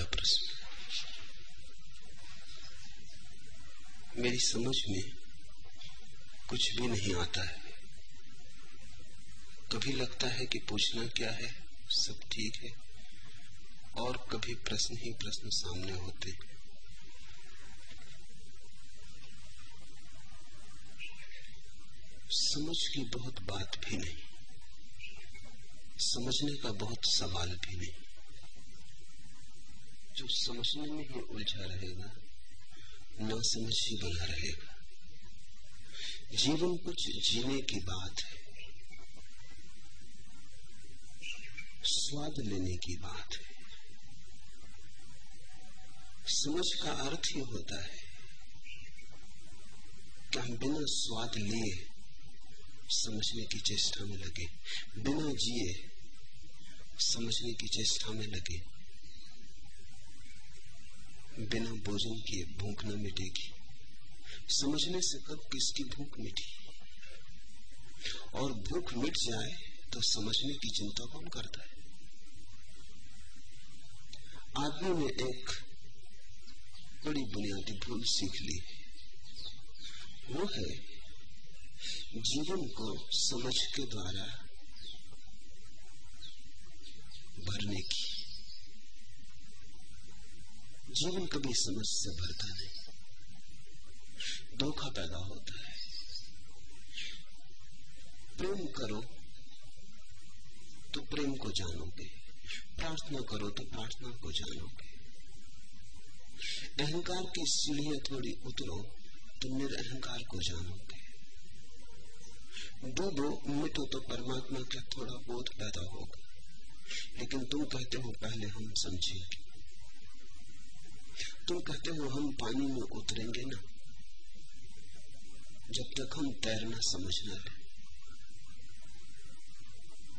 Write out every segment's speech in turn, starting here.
पहला प्रश्न। मेरी समझ में कुछ भी नहीं आता है। कभी लगता है कि पूछना क्या है, सब ठीक है, और कभी प्रश्न ही प्रश्न सामने होते। समझ की बहुत बात भी नहीं। समझने का बहुत सवाल भी नहीं। जो समझने में ही उलझा रहेगा, न समझ ही बना रहेगा। जीवन कुछ जीने की बात है। स्वाद लेने की बात है। समझ का अर्थ ही होता है कि हम बिना स्वाद लिए समझने की चेष्टा में लगे, बिना जिए समझने की चेष्टा में लगे। बिना भोजन किए भूख न मिटेगी। समझने से कब किसकी भूख मिटी? और भूख मिट जाए तो समझने की चिंता कौन करता है? आदमी ने एक बड़ी बुनियादी भूल सीख ली। वो है जीवन को समझ के द्वारा भरने की। जीवन कभी समझ से भरता नहीं। धोखा पैदा होता है। प्रेम करो तो प्रेम को जानोगे। प्रार्थना करो तो प्रार्थना को जानोगे। अहंकार की सीढ़ियाँ थोड़ी उतरो तो निरअहकार को जानोगे। डूबो मिटो तो परमात्मा का थोड़ा बोध पैदा होगा। लेकिन तुम कहते हो, पहले हम समझेंगे। तुम कहते हो हम पानी में उतरेंगे ना, जब तक हम तैरना समझ ले।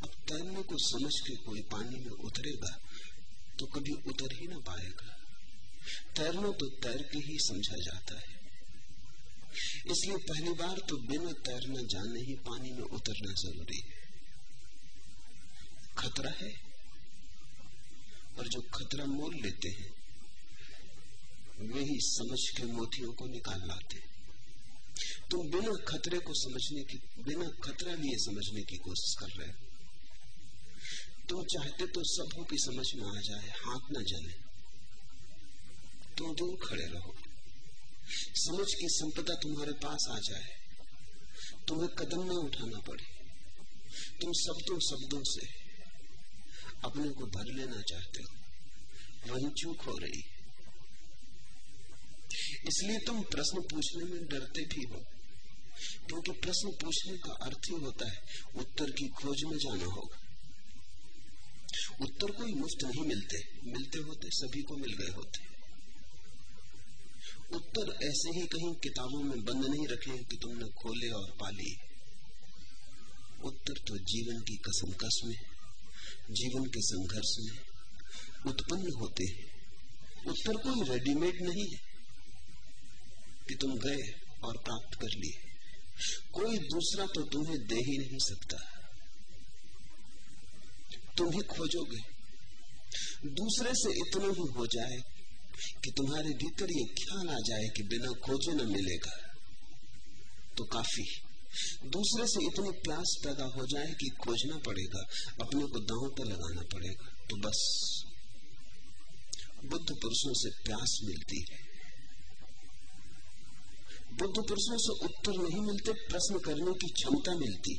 अब तैरने को समझ के कोई पानी में उतरेगा तो कभी उतर ही ना पाएगा। तैरना तो तैर के ही समझा जाता है। इसलिए पहली बार तो बिना तैरना जाने ही पानी में उतरना ज़रूरी है। खतरा है, और जो खतरा मोल लेते हैं वे ही समझ के मोतियों को निकाल लाते तुम बिना खतरे को समझने की, बिना खतरा लिए समझने की कोशिश कर रहे हो। तुम चाहते तो सबों की समझ में आ जाए, हाथ न जले। तुम दूर खड़े रहो। समझ की संपदा तुम्हारे पास आ जाए। तुम्हें कदम न उठाना पड़े। तुम शब्दों शब्दों से अपने को भर लेना चाहते हो। वही चूक हो रही। इसलिए तुम प्रश्न पूछने में डरते भी हो। क्योंकि प्रश्न पूछने का अर्थ ही होता है, उत्तर की खोज में जाना होगा। उत्तर कोई मुफ़्त नहीं मिलते। मिलते होते, सभी को मिल गए होते। उत्तर ऐसे ही कहीं किताबों में बंद नहीं रखे कि तुमने खोले और पाली उत्तर तो जीवन की कसम कस में, जीवन के संघर्ष में उत्पन्न होते उत्तर कोई रेडीमेड नहीं है। कि तुम गए और प्राप्त कर लिए। कोई दूसरा तो तुम्हें दे ही नहीं सकता। तुम ही खोजोगे। दूसरे से इतना ही हो जाए कि तुम्हारे भीतर ये ख्याल आ जाए कि बिना खोजे न मिलेगा। तो काफ़ी। दूसरे से इतनी प्यास पैदा हो जाए कि खोजना पड़ेगा, अपने को दांव पर लगाना पड़ेगा। तो बस। बुद्ध पुरुषों से प्यास मिलती है। बुद्ध पुरुषों से उत्तर नहीं मिलते, प्रश्न करने की क्षमता मिलती।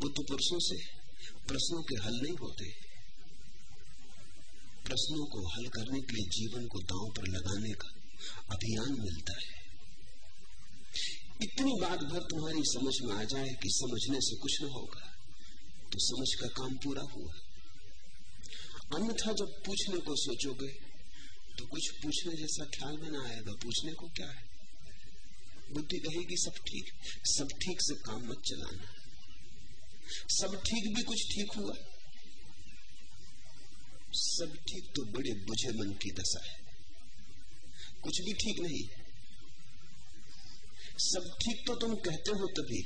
बुद्ध पुरुषों से प्रश्नों के हल नहीं होते। प्रश्नों को हल करने के लिए जीवन को दांव पर लगाने का अभियान मिलता है। इतनी बात भर तुम्हारी समझ में आ जाए कि समझने से कुछ न होगा तो समझ का काम पूरा हुआ। अन्यथा जब पूछने को सोचोगे तो कुछ पूछने जैसा ख्याल में ना आएगा पूछने को क्या है? बुद्धि कहेगी, सब ठीक सब ठीक से काम मत चलाना। सब ठीक भी कुछ ठीक हुआ? सब ठीक तो बड़े बुझे मन की दशा है। कुछ भी ठीक नहीं। सब ठीक तो तुम कहते हो तभी,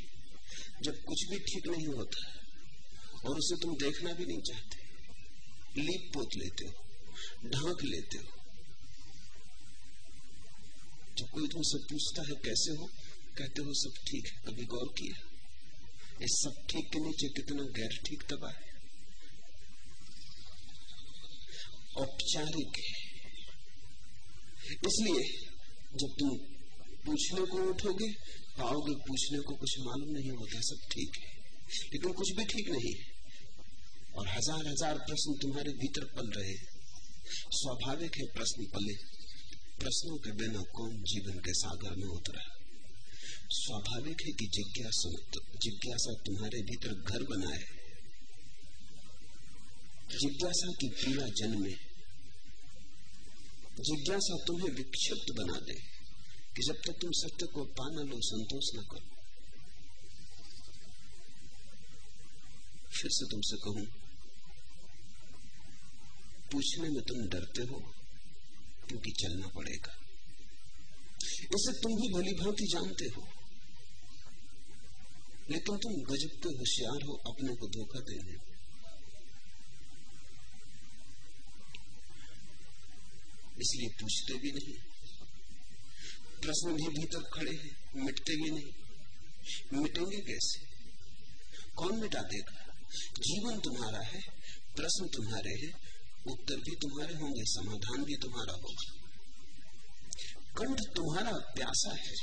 जब कुछ भी ठीक नहीं होता और उसे तुम देखना भी नहीं चाहते। लीप पोत लेते हो, ढांक लेते हो जब कोई तुमसे पूछता है, कैसे हो? कहते हो सब ठीक है, कभी गौर किया। इस सब ठीक के नीचे कितना गैर ठीक दबा है। औपचारिक है। इसलिए जब तुम पूछने को उठोगे, पाओगे पूछने को कुछ मालूम नहीं होता सब ठीक है। लेकिन कुछ भी ठीक नहीं और हज़ार हज़ार प्रश्न तुम्हारे भीतर पल रहे स्वाभाविक है प्रश्न पले। प्रश्नों के बिना कौन जीवन के सागर में उतरा स्वाभाविक है कि जिज्ञासा जिज्ञासा तुम्हारे भीतर घर बनाए। जिज्ञासा की पीड़ा जन्मे। जिज्ञासा तुम्हें विक्षिप्त बना दे कि जब तक तुम सत्य को पाना लो संतोष न करो। फिर से तुमसे कहूँ, पूछने में तुम डरते हो? क्योंकि चलना पड़ेगा। इसे तुम भी भली भांति जानते हो। लेकिन तुम गजब के होशियार हो अपने को धोखा देने। इसलिए पूछते भी नहीं। प्रश्न भी भीतर खड़े हैं, मिटते भी नहीं। मिटेंगे कैसे? कौन मिटा देगा? जीवन तुम्हारा है, प्रश्न तुम्हारे हैं उत्तर भी तुम्हारे होंगे, समाधान भी तुम्हारा होगा। कंठ तुम्हारा प्यासा है।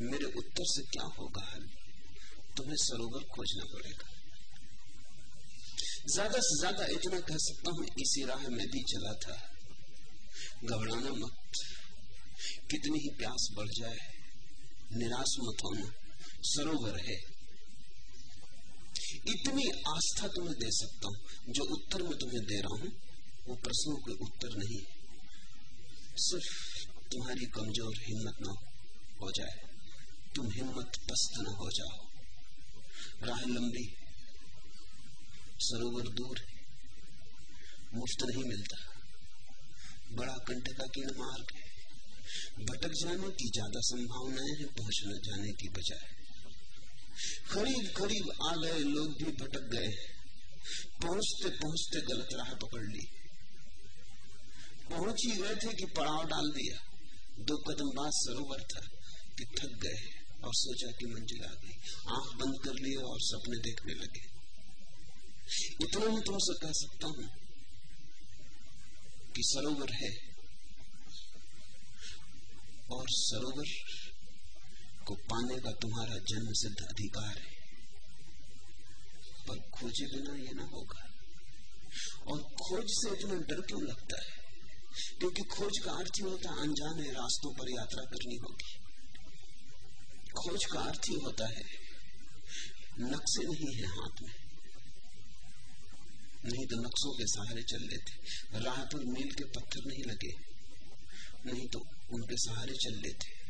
मेरे उत्तर से क्या होगा? हल तुम्हें सरोवर खोजना पड़ेगा। ज़्यादा से ज़्यादा इतना कह सकता हूँ, इसी राह में भी चला था। घबराना मत। कितनी ही प्यास बढ़ जाए, निराश मत होना। सरोवर है। इतनी आस्था तुम्हें दे सकता हूँ, जो उत्तर में तुम्हें दे रहा हूँ, वो प्रश्नों के उत्तर नहीं। सिर्फ़ तुम्हारी कमज़ोर हिम्मत ना हो जाए, तुम हिम्मत पस्त न हो जाओ। राह लंबी, सरोवर दूर, मुफ़्त नहीं मिलता। बड़ा कंटका की मार्ग भटक जाने की ज़्यादा संभावनाएँ हैं, पहुँच न जाने की बजाय। करीब करीब आ गए लोग भी भटक गए। पहुँचते पहुँचते गलत राह पकड़ ली। पहुँच ही गए थे कि पड़ाव डाल दिया। दो कदम बाद सरोवर था कि थक गए और सोचा कि मंजिल आ गई। आँख बंद कर लिए और सपने देखने लगे। इतना ही तुमसे कह सकता हूँ कि सरोवर है। और सरोवर को पाने का तुम्हारा जन्म सिद्ध अधिकार है। पर खोजे बिना यह ना होगा। और खोज से इतना डर क्यों लगता है? क्योंकि खोज का अर्थ ही होता है अनजाने रास्तों पर यात्रा करनी होगी। खोज का अर्थ ही होता है नक्शे नहीं है हाथ में। नहीं तो नक्शों के सहारे चल लेते। राह पर मील के पत्थर नहीं लगे। नहीं तो उनके सहारे चल लेते।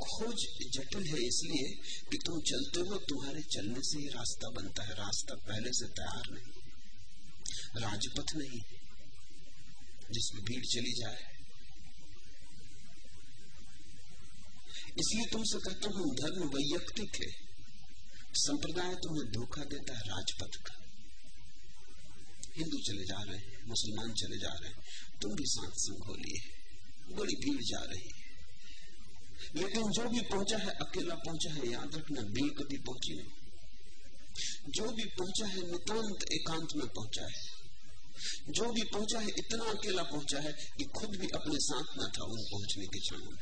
खोज जटिल है, इसलिए कि तुम चलते हो, तुम्हारे चलने से ही रास्ता बनता है। रास्ता पहले से तैयार नहीं। राजपथ नहीं, जिसमें भीड़ चली जाए। इसलिए तुमसे कहता हूँ धर्म वैयक्तिक है। संप्रदाय तुम्हें धोखा देता है राजपथ का। हिंदू चले जा रहे हैं, मुसलमान चले जा रहे हैं। तुम भी साथ संग हो लिए बड़ी भीड़ जा रही है। लेकिन जो भी पहुँचा है, अकेला पहुँचा है याद रखना भीड़ कभी पहुँची नहीं जो भी पहुँचा है, नितांत एकांत में पहुँचा है। जो भी पहुँचा है, इतना अकेला पहुँचा है कि खुद भी अपने साथ न था उन पहुँचने के क्षण में।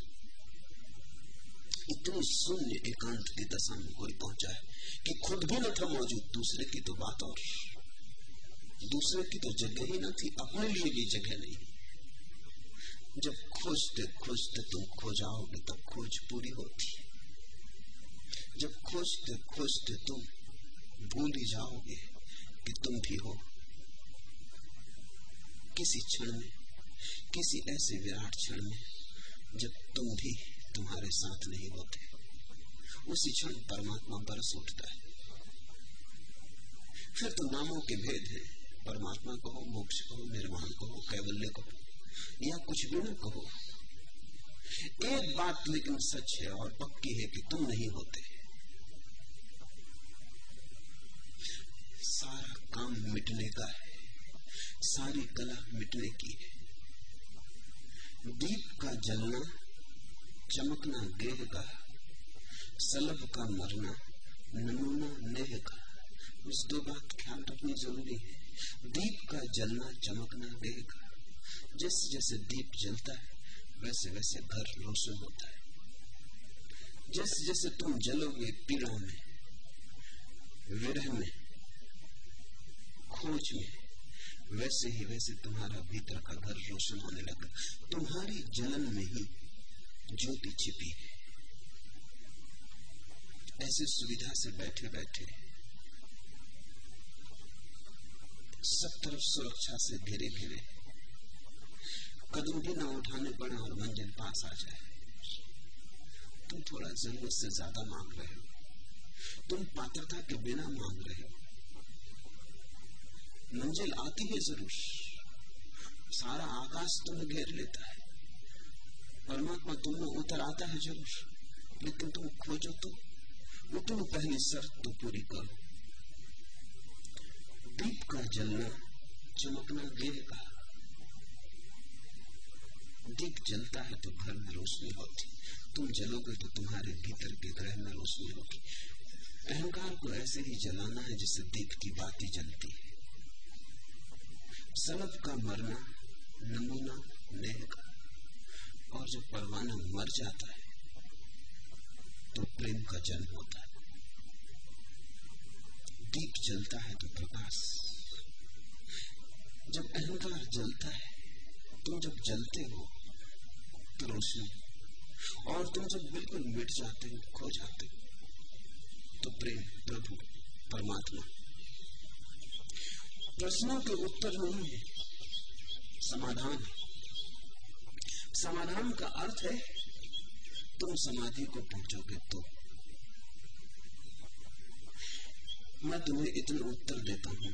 इतनी शून्य एकांत की दशा में कोई पहुँचा है कि खुद भी न था मौजूद, दूसरे की तो बात और दूसरे की तो जगह ही न थी, अपने लिए भी जगह नहीं। जब खोजते खोजते तुम खो जाओगे, तब खोज पूरी होती जब खोजते खोजते तुम भूल ही जाओगे कि तुम भी हो। किसी क्षण में, किसी ऐसे विराट क्षण में, जब तुम भी तुम्हारे साथ नहीं होते, उसी क्षण परमात्मा बरस उठता है। फिर तो नामों के भेद है। परमात्मा कहो, मोक्ष कहो निर्माण कहो, कैवल्य कहो। या कुछ भी न कहो। एक बात लेकिन सच है और पक्की है कि तुम नहीं होते। सारा काम मिटने का है। सारी कला मिटने की है। दीप का जलना, चमकना गेह का सलभ का मरना, नमूना नेह का उस दो बात ख्याल रखनी ज़रूरी है। दीप का जलना, चमकना गेह का। जैसे जैसे दीप जलता है, वैसे वैसे घर रोशन होता है। जैसे जैसे तुम जलोगे पीड़ा में, विरह में, खोज में, वैसे ही वैसे तुम्हारा भीतर का घर रोशन होने लगा। तुम्हारी जलन में ही ज्योति छिपी है। ऐसे सुविधा से बैठे बैठे सब तरफ़ सुरक्षा से घिरे घिरे कदम भी ना उठाने पड़े और मंजिल पास आ जाए। तुम थोड़ा ज़रूरत से ज़्यादा मांग रहे हो। तुम पात्रता के बिना मांग रहे हो। मंजिल आती है ज़रूर। सारा आकाश तुम्हें घेर लेता है। परमात्मा तुम्हें उतर आता है ज़रूर। लेकिन तुम खोजो तो वो तुम पहली शर्त तो पूरी करो। दीप का जलना, चमकना, गिर का दीप जलता है तो घर में रोशनी होती। तुम जलोगे तो तुम्हारे भीतर के ग्रह में रोशनी होगी। अहंकार को ऐसे ही जलाना है जिससे दीप की बाती जलती है। सलभ का मरना, नमूना नेह का और जब परवाना मर जाता है तो प्रेम का जन्म होता है। दीप जलता है तो प्रकाश। जब अहंकार जलता है, तुम जब जलते हो रोशनी और तुम जब बिल्कुल मिट जाते हो, खो जाते हो तो प्रेम, प्रभु, परमात्मा। प्रश्नों के उत्तर नहीं है, समाधान समाधान का अर्थ है, तुम समाधि को पहुंचोगे तो मैं तुम्हें इतना उत्तर देता हूँ।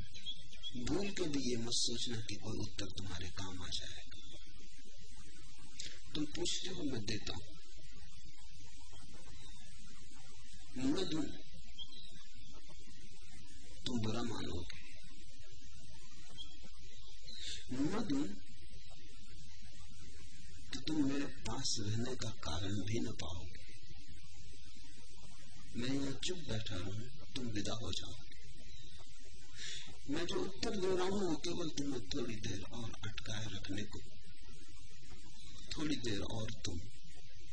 भूल के भी ये मत सोचना कि कोई उत्तर तुम्हारे काम आ जाएगा तुम पूछते हो, मैं देता हूँ। मैं दू तुम बुरा मानोगे। न दू तो तुम मेरे पास रहने का कारण भी न पाओगे। मैं यहाँ चुप बैठा रहूँ, तुम विदा हो जाओ मैं जो उत्तर दे रहा हूँ, वो केवल तुम्हें थोड़ी देर और अटकाए रखने को थोड़ी देर और तुम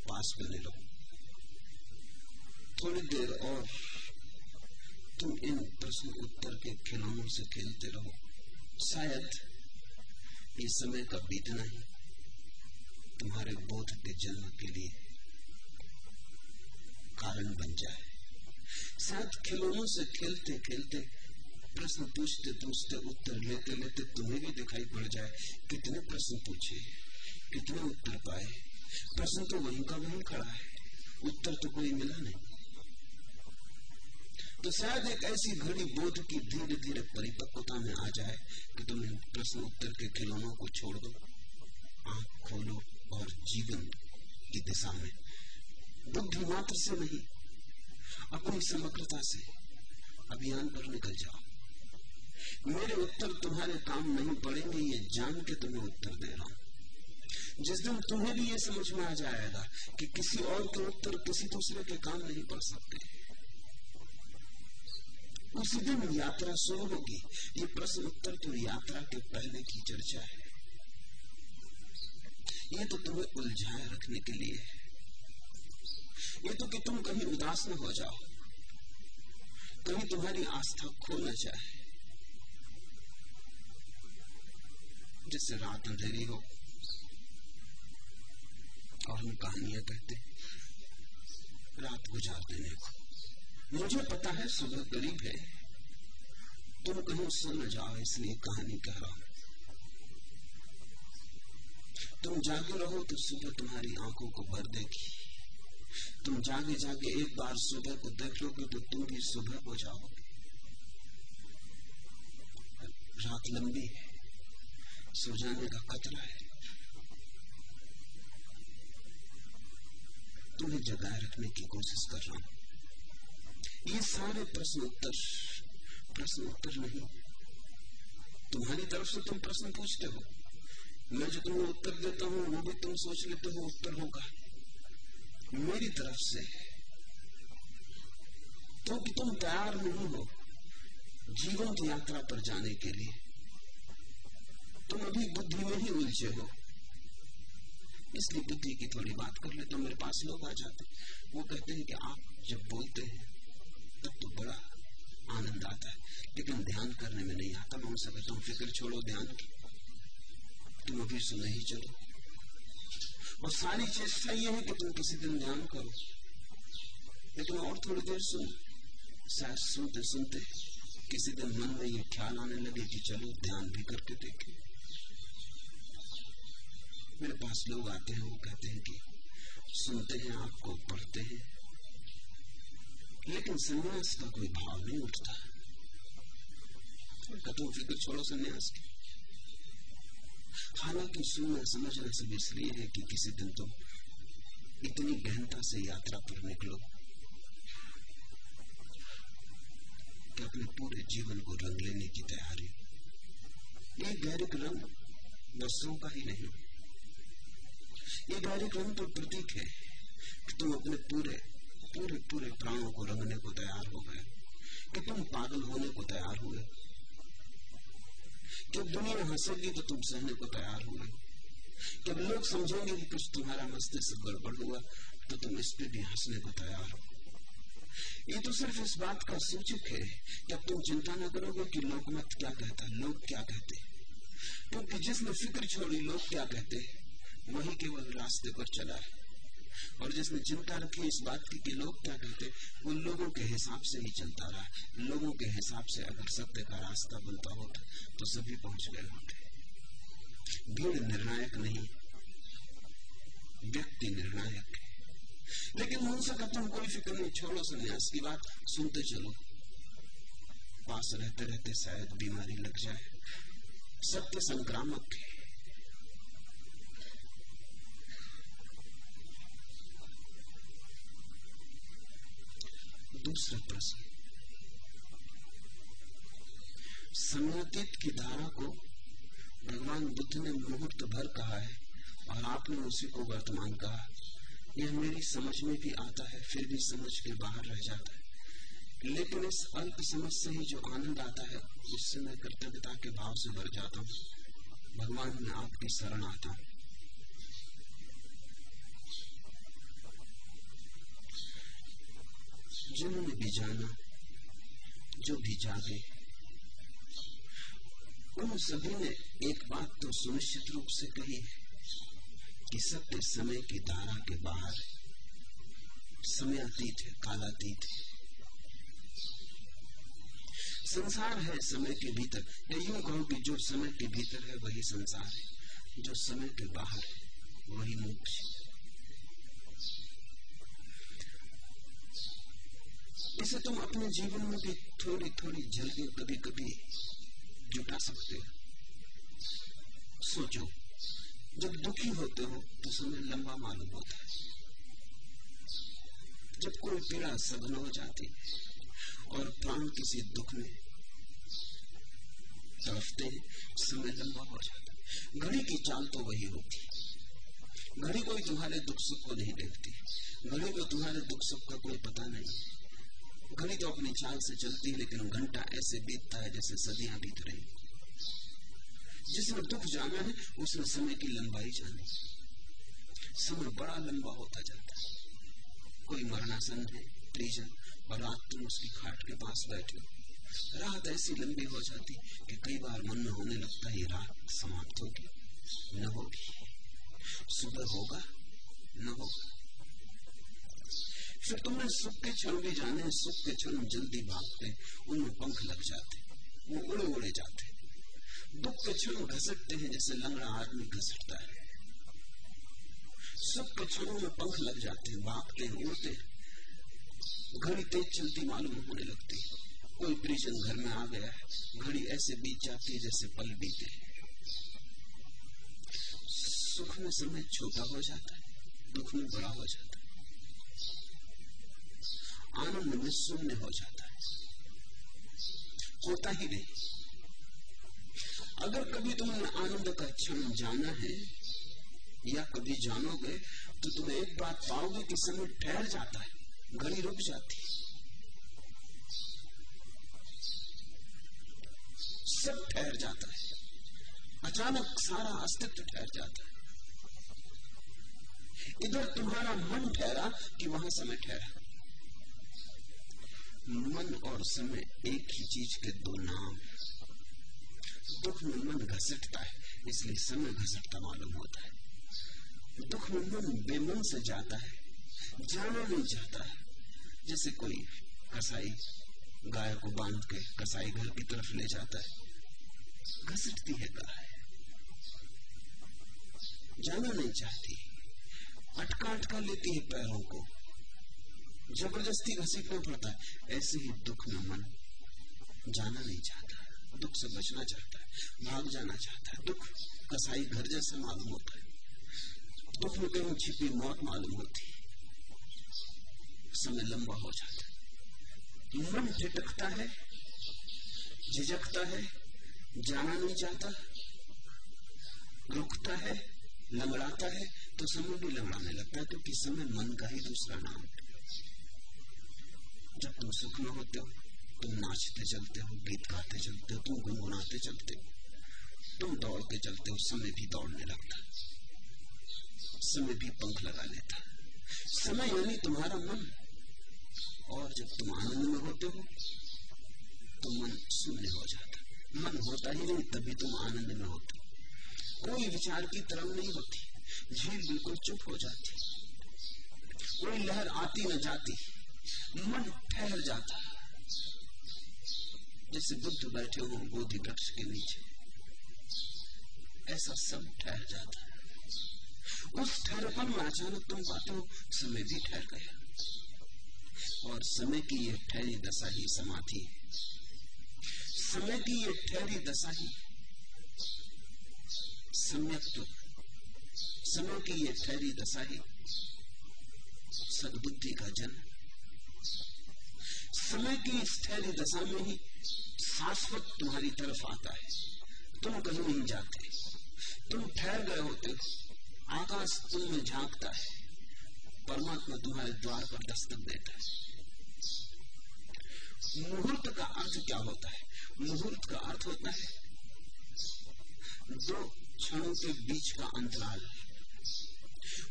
पास बने रहो। थोड़ी देर और तुम इन प्रश्न उत्तर के खिलौनों से खेलते रहो। शायद ये समय का बीतना ही तुम्हारे बोध के जन्म के लिए कारण बन जाए। शायद खिलौनों से खेलते खेलते प्रश्न पूछते पूछते उत्तर लेते लेते तुम्हें भी दिखाई पड़ जाए। कितने प्रश्न पूछे कितने उत्तर पाए। प्रश्न तो वहीं का वहीं खड़ा है। उत्तर तो कोई मिला नहीं। तो शायद एक ऐसी घड़ी बोध की धीरे धीरे परिपक्वता में आ जाए कि तुम प्रश्न उत्तर के खिलौनों को छोड़ दो। आँख खोलो और जीवन की दिशा में। बुद्धि मात्र से नहीं, अपनी समग्रता से अभियान पर निकल जाओ। मेरे उत्तर तुम्हारे काम नहीं पड़ेंगे, ये जान के तुम्हें उत्तर दे रहा हूँ। जिस दिन तुम्हें भी ये समझ में आ जाएगा कि किसी और के उत्तर किसी दूसरे के काम नहीं पड़ सकते। उसी दिन यात्रा शुरू होगी ये प्रश्न उत्तर तो यात्रा के पहले की चर्चा है। ये तो तुम्हें उलझाए रखने के लिए है। ये तो कि तुम कहीं उदास न हो जाओ। कहीं तुम्हारी आस्था खो न जाए। जिससे रात अंधेरी हो और हम कहानियाँ कहते रात गुजार देने को मुझे पता है सुबह करीब है। तुम कहीं सो न जाओ, इसलिए कहानी कह रहा हूँ। तुम जागे रहो तो सुबह तुम्हारी आँखों को भर देगी। तुम जागे जागे एक बार सुबह को देख लोगे तो तुम भी सुबह हो जाओगे। रात लंबी है। सो जाने का खतरा है। तुम्हें जगाए रखने की कोशिश कर रहा हूँ। ये सारे प्रश्न उत्तर प्रश्न उत्तर नहीं। तुम्हारी तरफ़ से तुम प्रश्न पूछते हो। मैं जो तुम्हें उत्तर देता हूँ, वो भी तुम सोच लेते हो, उत्तर होगा। मेरी तरफ़ से क्योंकि तुम तैयार नहीं हो जीवन की यात्रा पर जाने के लिए। तुम अभी बुद्धि में ही उलझे हो। इसलिए बुद्धि की थोड़ी बात कर ले तो मेरे पास लोग आ जाते वो कहते हैं कि आप जब बोलते हैं, तब तो बड़ा आनंद आता है। लेकिन ध्यान करने में नहीं आता। मैं उनसे कहता हूँ, फ़िक्र छोड़ो ध्यान की। तुम अभी सुने ही चलो। और सारी चेष्टा ये है कि तुम किसी दिन ध्यान करो। लेकिन और थोड़ी देर सुन। शायद सुनते सुनते किसी दिन मन में ये ख्याल आने लगे कि चलो ध्यान भी करके देखें। मेरे पास लोग आते हैं, वो कहते हैं कि सुनते हैं, आपको पढ़ते हैं। लेकिन संन्यास का कोई भाव नहीं उठता। तुम फ़िक्र छोड़ो संन्यास की। हालाँकि सुनना, समझना सब इसलिए है कि किसी दिन तुम इतनी गहनता से यात्रा पर निकलो कि अपने पूरे जीवन को रंग लेने की तैयारी। ये गैरिक रंग वर्षों का ही नहीं। ये कार्यक्रम तो प्रतीक है कि तुम अपने पूरे पूरे पूरे प्राणों को रंगने को तैयार हो गए। कि तुम पागल होने को तैयार हुए। जब दुनिया हंसेगी तो तुम सहने को तैयार हुए। जब लोग समझेंगे कि कुछ तुम्हारा मस्तिष्क गड़बड़ हुआ तो तुम इस पे भी हंसने को तैयार हो। ये तो सिर्फ़ इस बात का सूचक है अब तुम चिंता न करोगे कि लोग मत क्या कहता लोग क्या कहते क्योंकि जिसने फ़िक्र छोड़ी, लोग क्या कहते हैं? वही केवल रास्ते पर चला है। और जिसने चिंता रखी इस बात की कि लोग क्या कहते उन लोगों के हिसाब से ही चलता रहा। लोगों के हिसाब से अगर सत्य का रास्ता बनता होता तो सभी पहुँच गए होते। भीड़ निर्णायक नहीं, व्यक्ति निर्णायक। है लेकिन उनसे कहता हूँ, कोई फ़िक्र नहीं, छोड़ो संन्यास की बात, सुनते चलो। पास रहते रहते शायद बीमारी लग जाए। सत्य संक्रामक है। दूसरा प्रश्न। समयातीत की धारा को भगवान बुद्ध ने मुहूर्त भर कहा है और आपने उसी को वर्तमान कहा। यह मेरी समझ में भी आता है, फिर भी समझ के बाहर रह जाता है। लेकिन इस अल्प समझ से ही जो आनंद आता है उससे मैं कर्तव्यता के भाव से भर जाता हूँ। भगवान में आपकी शरण आता हूँ। जिन्होंने भी जाना, जो भी जागे, उन सभी ने एक बात तो सुनिश्चित रूप से कही है कि सत्य समय की धारा के बाहर समय अतीत है, कालातीत है। संसार है समय के भीतर। या यूँ कहो कि जो समय के भीतर है, वही संसार है। जो समय के बाहर है, वही मोक्ष है। इसे तुम अपने जीवन में भी थोड़ी थोड़ी जल्दी कभी कभी जुटा सकते हो। सोचो, जब दुखी होते हो तो समय लंबा मालूम होता है। जब कोई पीड़ा सघन हो जाती और प्राण किसी दुख में तड़फते समय लंबा हो जाता घड़ी की चाल तो वही होती घड़ी कोई तुम्हारे दुख सुख को नहीं देखती। घड़ी को तुम्हारे दुख सुख का कोई पता नहीं। घड़ी तो अपनी चाल से चलती है, लेकिन घंटा ऐसे बीतता है जैसे सदियाँ बीत रही जिसने दुख जाना है उसने समय की लंबाई जानी समय बड़ा लंबा होता जाता है। कोई मरणासन है, परिजन और रात तुम उसकी खाट के पास बैठे हो। रात ऐसी लंबी हो जाती कि कई बार मन में होने लगता है रात समाप्त होगी, न होगी। सुबह होगा, न होगा। फिर तुमने सुख के क्षण भी जाने सुख के क्षण जल्दी भागते उनमें पंख लग जाते वो उड़े उड़े जाते दुख के क्षण घसटते हैं जैसे लंगड़ा आदमी घसटता है। सुख के क्षणों में पंख लग जाते हैं, भागते हैं, उड़ते घड़ी तेज चलती मालूम होने लगती कोई परिजन घर में आ गया है, घड़ी ऐसे बीत जाती है जैसे पल बीते सुख में समय छोटा हो जाता है, दुख में बड़ा हो जाता है। आनंद में शून्य हो जाता है। होता ही नहीं। अगर कभी तुमने आनंद का क्षण जाना है, या कभी जानोगे तो तुम एक बात पाओगे कि समय ठहर जाता है, घड़ी रुक जाती है। सब ठहर जाता है। अचानक सारा अस्तित्व ठहर जाता है। इधर तुम्हारा मन ठहरा कि वहाँ समय ठहरा। मन और समय एक ही चीज़ के दो नाम दुख में मन घसटता है, इसलिए समय घसटता मालूम होता है। दुख में मन बेमन से जाता है, जाना नहीं चाहता है। जैसे कोई कसाई गाय को बाँध के कसाई घर की तरफ़ ले जाता है। घसटती है गाय। जाना नहीं चाहती। अटका अटका लेती है पैरों को। ज़बरदस्ती घसीटना पड़ता है? ऐसे ही दुख में मन जाना नहीं चाहता दुख से बचना चाहता है। भाग जाना चाहता है। दुख कसाई घर जैसे मालूम होता है। दुख में कहीं छिपी मौत मालूम होती है। समय लंबा हो जाता है। मन झिटकता है, झिझकता है, जाना नहीं चाहता। रुकता है, लंगड़ाता है तो समय भी लंगड़ाने लगता है, क्योंकि समय मन का ही दूसरा नाम है। जब तुम सुख में होते हो, तुम नाचते चलते हो, गीत गाते चलते हो, तुम गुनगुनाते चलते हो, तुम दौड़ते चलते हो, समय भी दौड़ने लगता समय भी पंख लगा लेता समय यानी तुम्हारा मन। और जब तुम आनंद में होते हो तो मन शून्य हो जाता मन होता ही नहीं, तभी तुम आनंद में होते कोई विचार की तरंग नहीं होती। झील बिल्कुल चुप हो जाती कोई लहर आती न जाती। मन ठहर जाता है। जैसे बुद्ध बैठे हो, बोधि वृक्ष के नीचे। ऐसा सब ठहर जाता है। उस ठहरपन में अचानक तुम पाते हो, समय भी ठहर गया। और समय की यह ठहरी दशा ही समाधि है। समय की यह ठहरी दशा ही सम्यक समय की यह ठहरी दशा ही सदबुद्धि का जन्म। समय की ठहरी दशा में ही शाश्वत तुम्हारी तरफ़ आता है तुम कहीं नहीं जाते तुम ठहर गए होते हो आकाश तुम में झांकता है परमात्मा तुम्हारे द्वार पर दस्तक देता है मुहूर्त का अर्थ क्या होता है मुहूर्त का अर्थ होता है दो क्षणों के बीच का अंतराल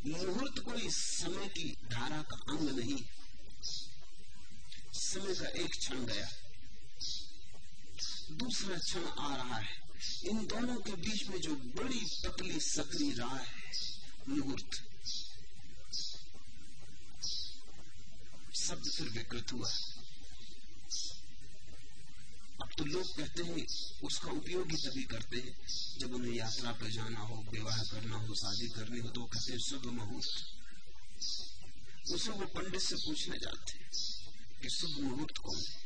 मुहूर्त कोई समय की धारा का अंग नहीं समय का एक क्षण गया। दूसरा क्षण आ रहा है। इन दोनों के बीच में जो बड़ी पतली सकरी राह है, मुहूर्त। शब्द फिर विकृत हुआ। अब तो लोग कहते हैं, उसका उपयोग ही तभी करते हैं, जब उन्हें यात्रा पर जाना हो, विवाह करना हो, शादी करनी हो तो कहते हैं शुभ मुहूर्त। उसे वो पंडित से पूछने जाते हैं कि शुभ मुहूर्त कौन है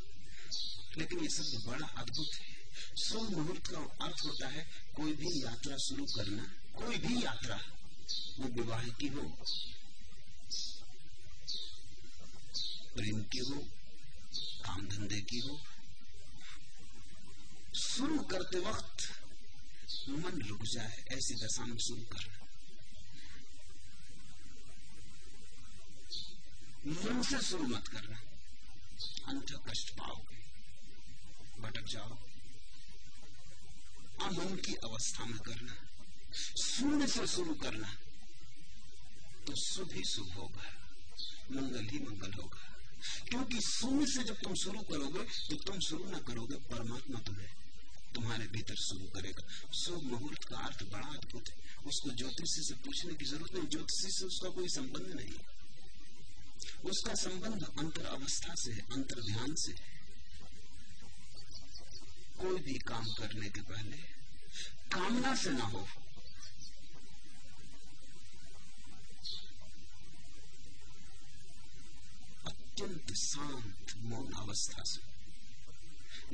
लेकिन ये शब्द बड़ा अद्भुत है। शुभ मुहूर्त का अर्थ होता है, कोई भी यात्रा शुरू करना, कोई भी यात्रा, वो विवाह की हो, प्रेम की हो, काम धंधे की हो, शुरू करते वक्त मन रुक जाए, ऐसी दशा में शुरू करना। मन से शुरू मत करना। अंत कष्ट पाओगे भटक जाओ। अमन की अवस्था में करना, शून्य से शुरू करना तो शुभ ही शुभ होगा, मंगल ही मंगल होगा। क्योंकि शून्य से जब तुम शुरू करोगे तो तुम शुरू ना करोगे, परमात्मा तुम्हें, तुम्हारे भीतर शुरू करेगा। शुभ मुहूर्त का अर्थ बड़ा अद्भुत है। उसको ज्योतिषी से पूछने की ज़रूरत नहीं, ज्योतिषी से उसका कोई संबंध नहीं। उसका संबंध अंतर अवस्था से है अंतर ध्यान से कोई भी काम करने के पहले कामना से ना हो। अत्यंत शांत मौन अवस्था से,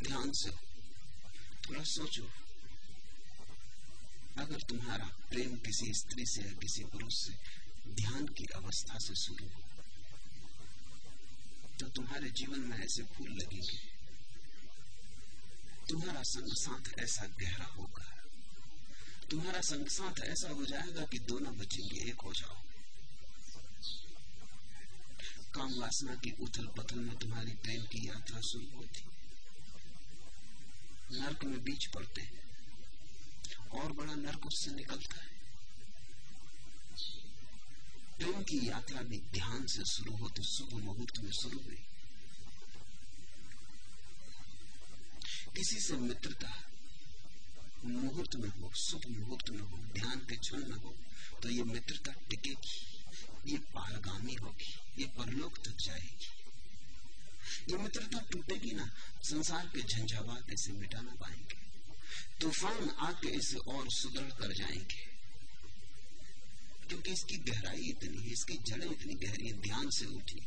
ध्यान से, थोड़ा सोचो। अगर तुम्हारा प्रेम किसी स्त्री से या किसी पुरुष से ध्यान की अवस्था से शुरू हो तो तुम्हारे जीवन में ऐसे फूल लगेंगे। तुम्हारा संग साथ ऐसा गहरा होगा। तुम्हारा संग साथ ऐसा हो जाएगा कि दोनों बचेंगे, एक हो जाओ। काम वासना की उथल पथल में तुम्हारी प्रेम की यात्रा शुरू होती। नर्क में बीच पड़ते। हैं और बड़ा नर्क उससे निकलता है। प्रेम की यात्रा भी ध्यान से शुरू हो तो शुभ मुहूर्त में शुरू हुई किसी से मित्रता, मुहूर्त में हो, शुभ मुहूर्त में हो, ध्यान के क्षण में हो तो ये मित्रता टिकेगी, ये पारगामी होगी, ये परलोक तक जाएगी। ये मित्रता टूटेगी ना, संसार के झंझावात इसे मिटा ना पाएँगे। तूफ़ान आके इसे और सुदृढ़ कर जाएँगे। क्योंकि इसकी गहराई इतनी है, इसकी जड़ें इतनी गहरी है, ध्यान से उठी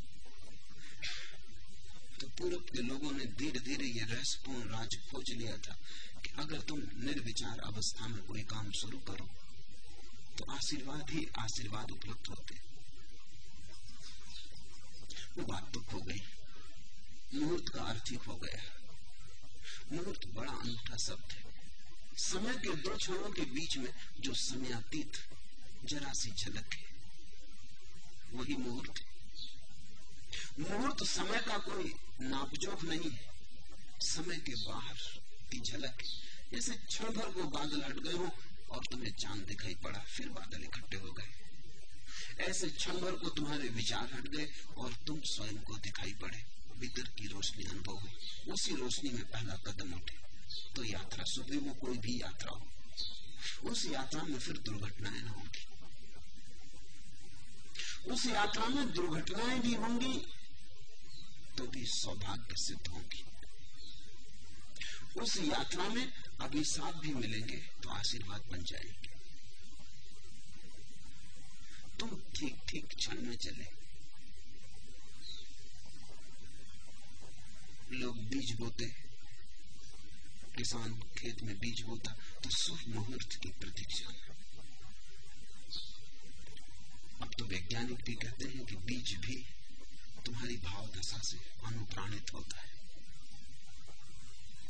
तो पूर्व के लोगों ने धीरे धीरे ये रहस्यपूर्ण राज खोज लिया था कि अगर तुम निर्विचार अवस्था में कोई काम शुरू करो तो आशीर्वाद ही आशीर्वाद उपलब्ध होते। वो बात तो खो गई। मुहूर्त का अर्थ ही खो गया। मुहूर्त बड़ा अनूठा शब्द है। समय के दो क्षणों के बीच में जो समयातीत जरा सी झलक है। वही मुहूर्त मुहूर्त समय का कोई नापजोख नहीं है। समय के बाहर की झलक है। जैसे क्षण भर को बादल हट गए हो और तुम्हें चाँद दिखाई पड़ा, फिर बादल इकट्ठे हो गए। ऐसे क्षण भर को तुम्हारे विचार हट गए और तुम स्वयं को दिखाई पड़े। भीतर की रोशनी अनुभव हुई। उसी रोशनी में पहला कदम उठे। तो यात्रा सुधी वो कोई भी यात्रा हो। उस यात्रा में फिर दुर्घटनाएँ न होंगी। उस यात्रा में दुर्घटनाएँ भी होंगी तो भी सौभाग्य सिद्ध होगी। उस यात्रा में अभिशाप भी मिलेंगे तो आशीर्वाद बन जाएँगे। तुम ठीक ठीक क्षण में चले। लोग बीज बोते। किसान खेत में बीज बोता तो शुभ मुहूर्त की प्रतीक्षा। अब तो वैज्ञानिक भी कहते हैं कि बीज भी तुम्हारी भाव दशा से अनुप्राणित होता है।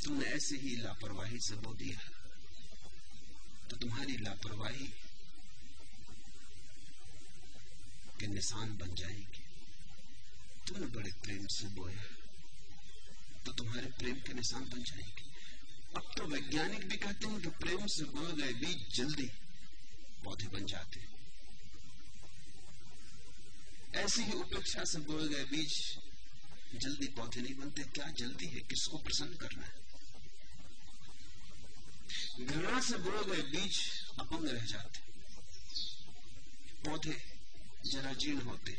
तुमने ऐसे ही लापरवाही से बो दिया तो तुम्हारी लापरवाही के निशान बन जाएँगे। तुमने बड़े प्रेम से बोया तो तुम्हारे प्रेम के निशान बन जाएँगे। अब तो वैज्ञानिक भी कहते हैं कि प्रेम से बोए गए बीज जल्दी पौधे बन जाते हैं। ऐसी ही उपेक्षा से बोए गए बीज जल्दी पौधे नहीं बनते, क्या जल्दी है? किसको प्रसन्न करना है? घृणा से बोए गए बीज अपंग रह जाते। पौधे जरा जीर्ण होते।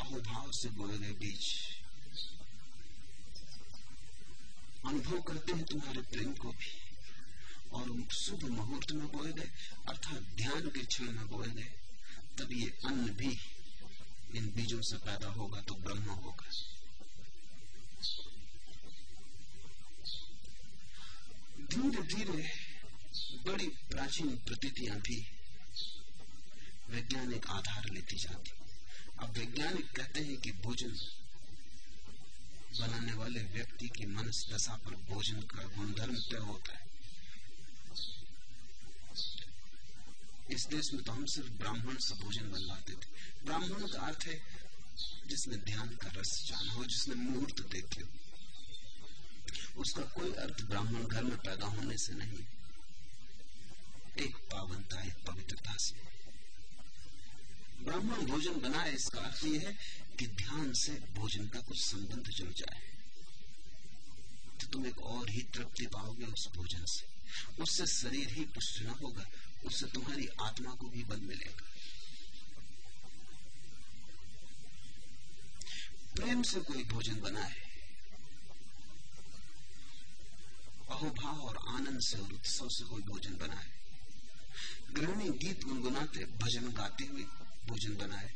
अहोभाव से बोए गए बीज, अनुभव करते हैं तुम्हारे प्रेम को भी। और शुभ मुहूर्त में बोए गए अर्थात ध्यान के क्षण में बोए गए तब ये अन्न भी इन बीजों से पैदा होगा तो ब्रह्म होगा। धीरे धीरे बड़ी प्राचीन प्रतीतियाँ भी वैज्ञानिक आधार लेती जाती। अब वैज्ञानिक कहते हैं कि भोजन बनाने वाले व्यक्ति की मनस दशा पर भोजन का गुणधर्म तय होता है। इस देश में तो हम सिर्फ़ ब्राह्मण से भोजन बनवाते थे। ब्राह्मण का अर्थ है जिसने ध्यान का रस जाना हो, जिसने मुहूर्त देखे हो। उसका कोई अर्थ ब्राह्मण घर में पैदा होने से नहीं। एक पावनता, एक पवित्रता से। ब्राह्मण भोजन बनाए, इसका अर्थ यह है कि ध्यान से भोजन का कुछ संबंध जुड़ जाए। तो तुम एक और ही तृप्ति पाओगे उस भोजन से। उससे शरीर ही पुष्ट न होगा। उससे तुम्हारी आत्मा को भी बल मिलेगा। प्रेम से कोई भोजन बनाए, अहोभाव और आनंद से और उत्सव से कोई भोजन बनाए गृहिणी गीत गुनगुनाते, भजन गाते हुए भोजन बनाए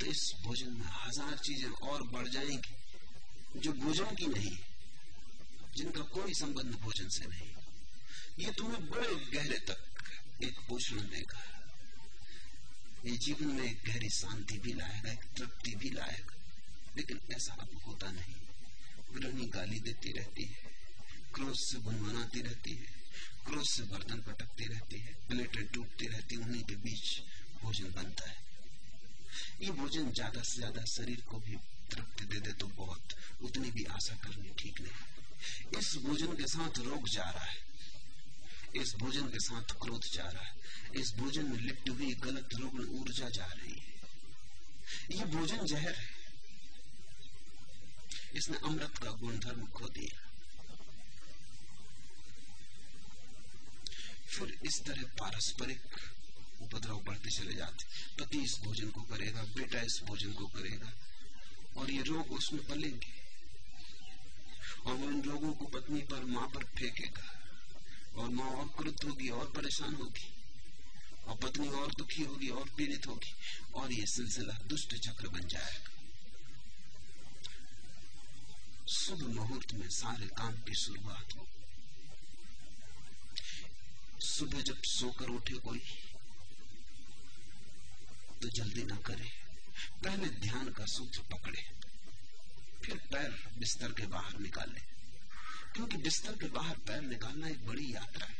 तो इस भोजन में हज़ार चीज़ें और बढ़ जाएँगी जो भोजन की नहीं, जिनका कोई संबंध भोजन से नहीं। ये तुम्हें बड़े गहरे तक एक पोषण देगा। ये जीवन में एक गहरी शांति भी लाएगा, एक तृप्ति भी लाएगा। लेकिन ऐसा अब होता नहीं। गृहिणी गाली देती रहती है, क्रोध से भुनभुनाती रहती है, क्रोध से बर्तन पटकती रहती है, प्लेटें टूटती रहती उन्हीं के बीच भोजन बनता है। ये भोजन ज़्यादा से ज़्यादा शरीर को भी तृप्ति दे दे तो बहुत, उतनी भी आशा करनी ठीक नहीं। इस भोजन के साथ रोग जा रहा है। इस भोजन के साथ क्रोध जा रहा है। इस भोजन में लिप्त हुई गलत रुग्ण ऊर्जा जा रही है। ये भोजन जहर है। इसने अमृत का गुणधर्म खो दिया। फिर इस तरह पारस्परिक उपद्रव बढ़ते चले जाते। पति इस भोजन को करेगा, बेटा इस भोजन को करेगा, और ये रोग उसमें पलेंगे, और वो इन रोगों को पत्नी पर, माँ पर फेंकेगा। और माँ और क्रुद्ध होगी, और परेशान होगी, और पत्नी और दुखी होगी, और पीड़ित होगी, और ये सिलसिला दुष्ट चक्र बन जाएगा। शुभ मुहूर्त में सारे काम की शुरुआत हो। सुबह जब सोकर उठे कोई तो जल्दी ना करे। पहले ध्यान का सूत्र पकड़े, फिर पैर बिस्तर के बाहर निकाले। क्योंकि बिस्तर के बाहर पैर निकालना एक बड़ी यात्रा है।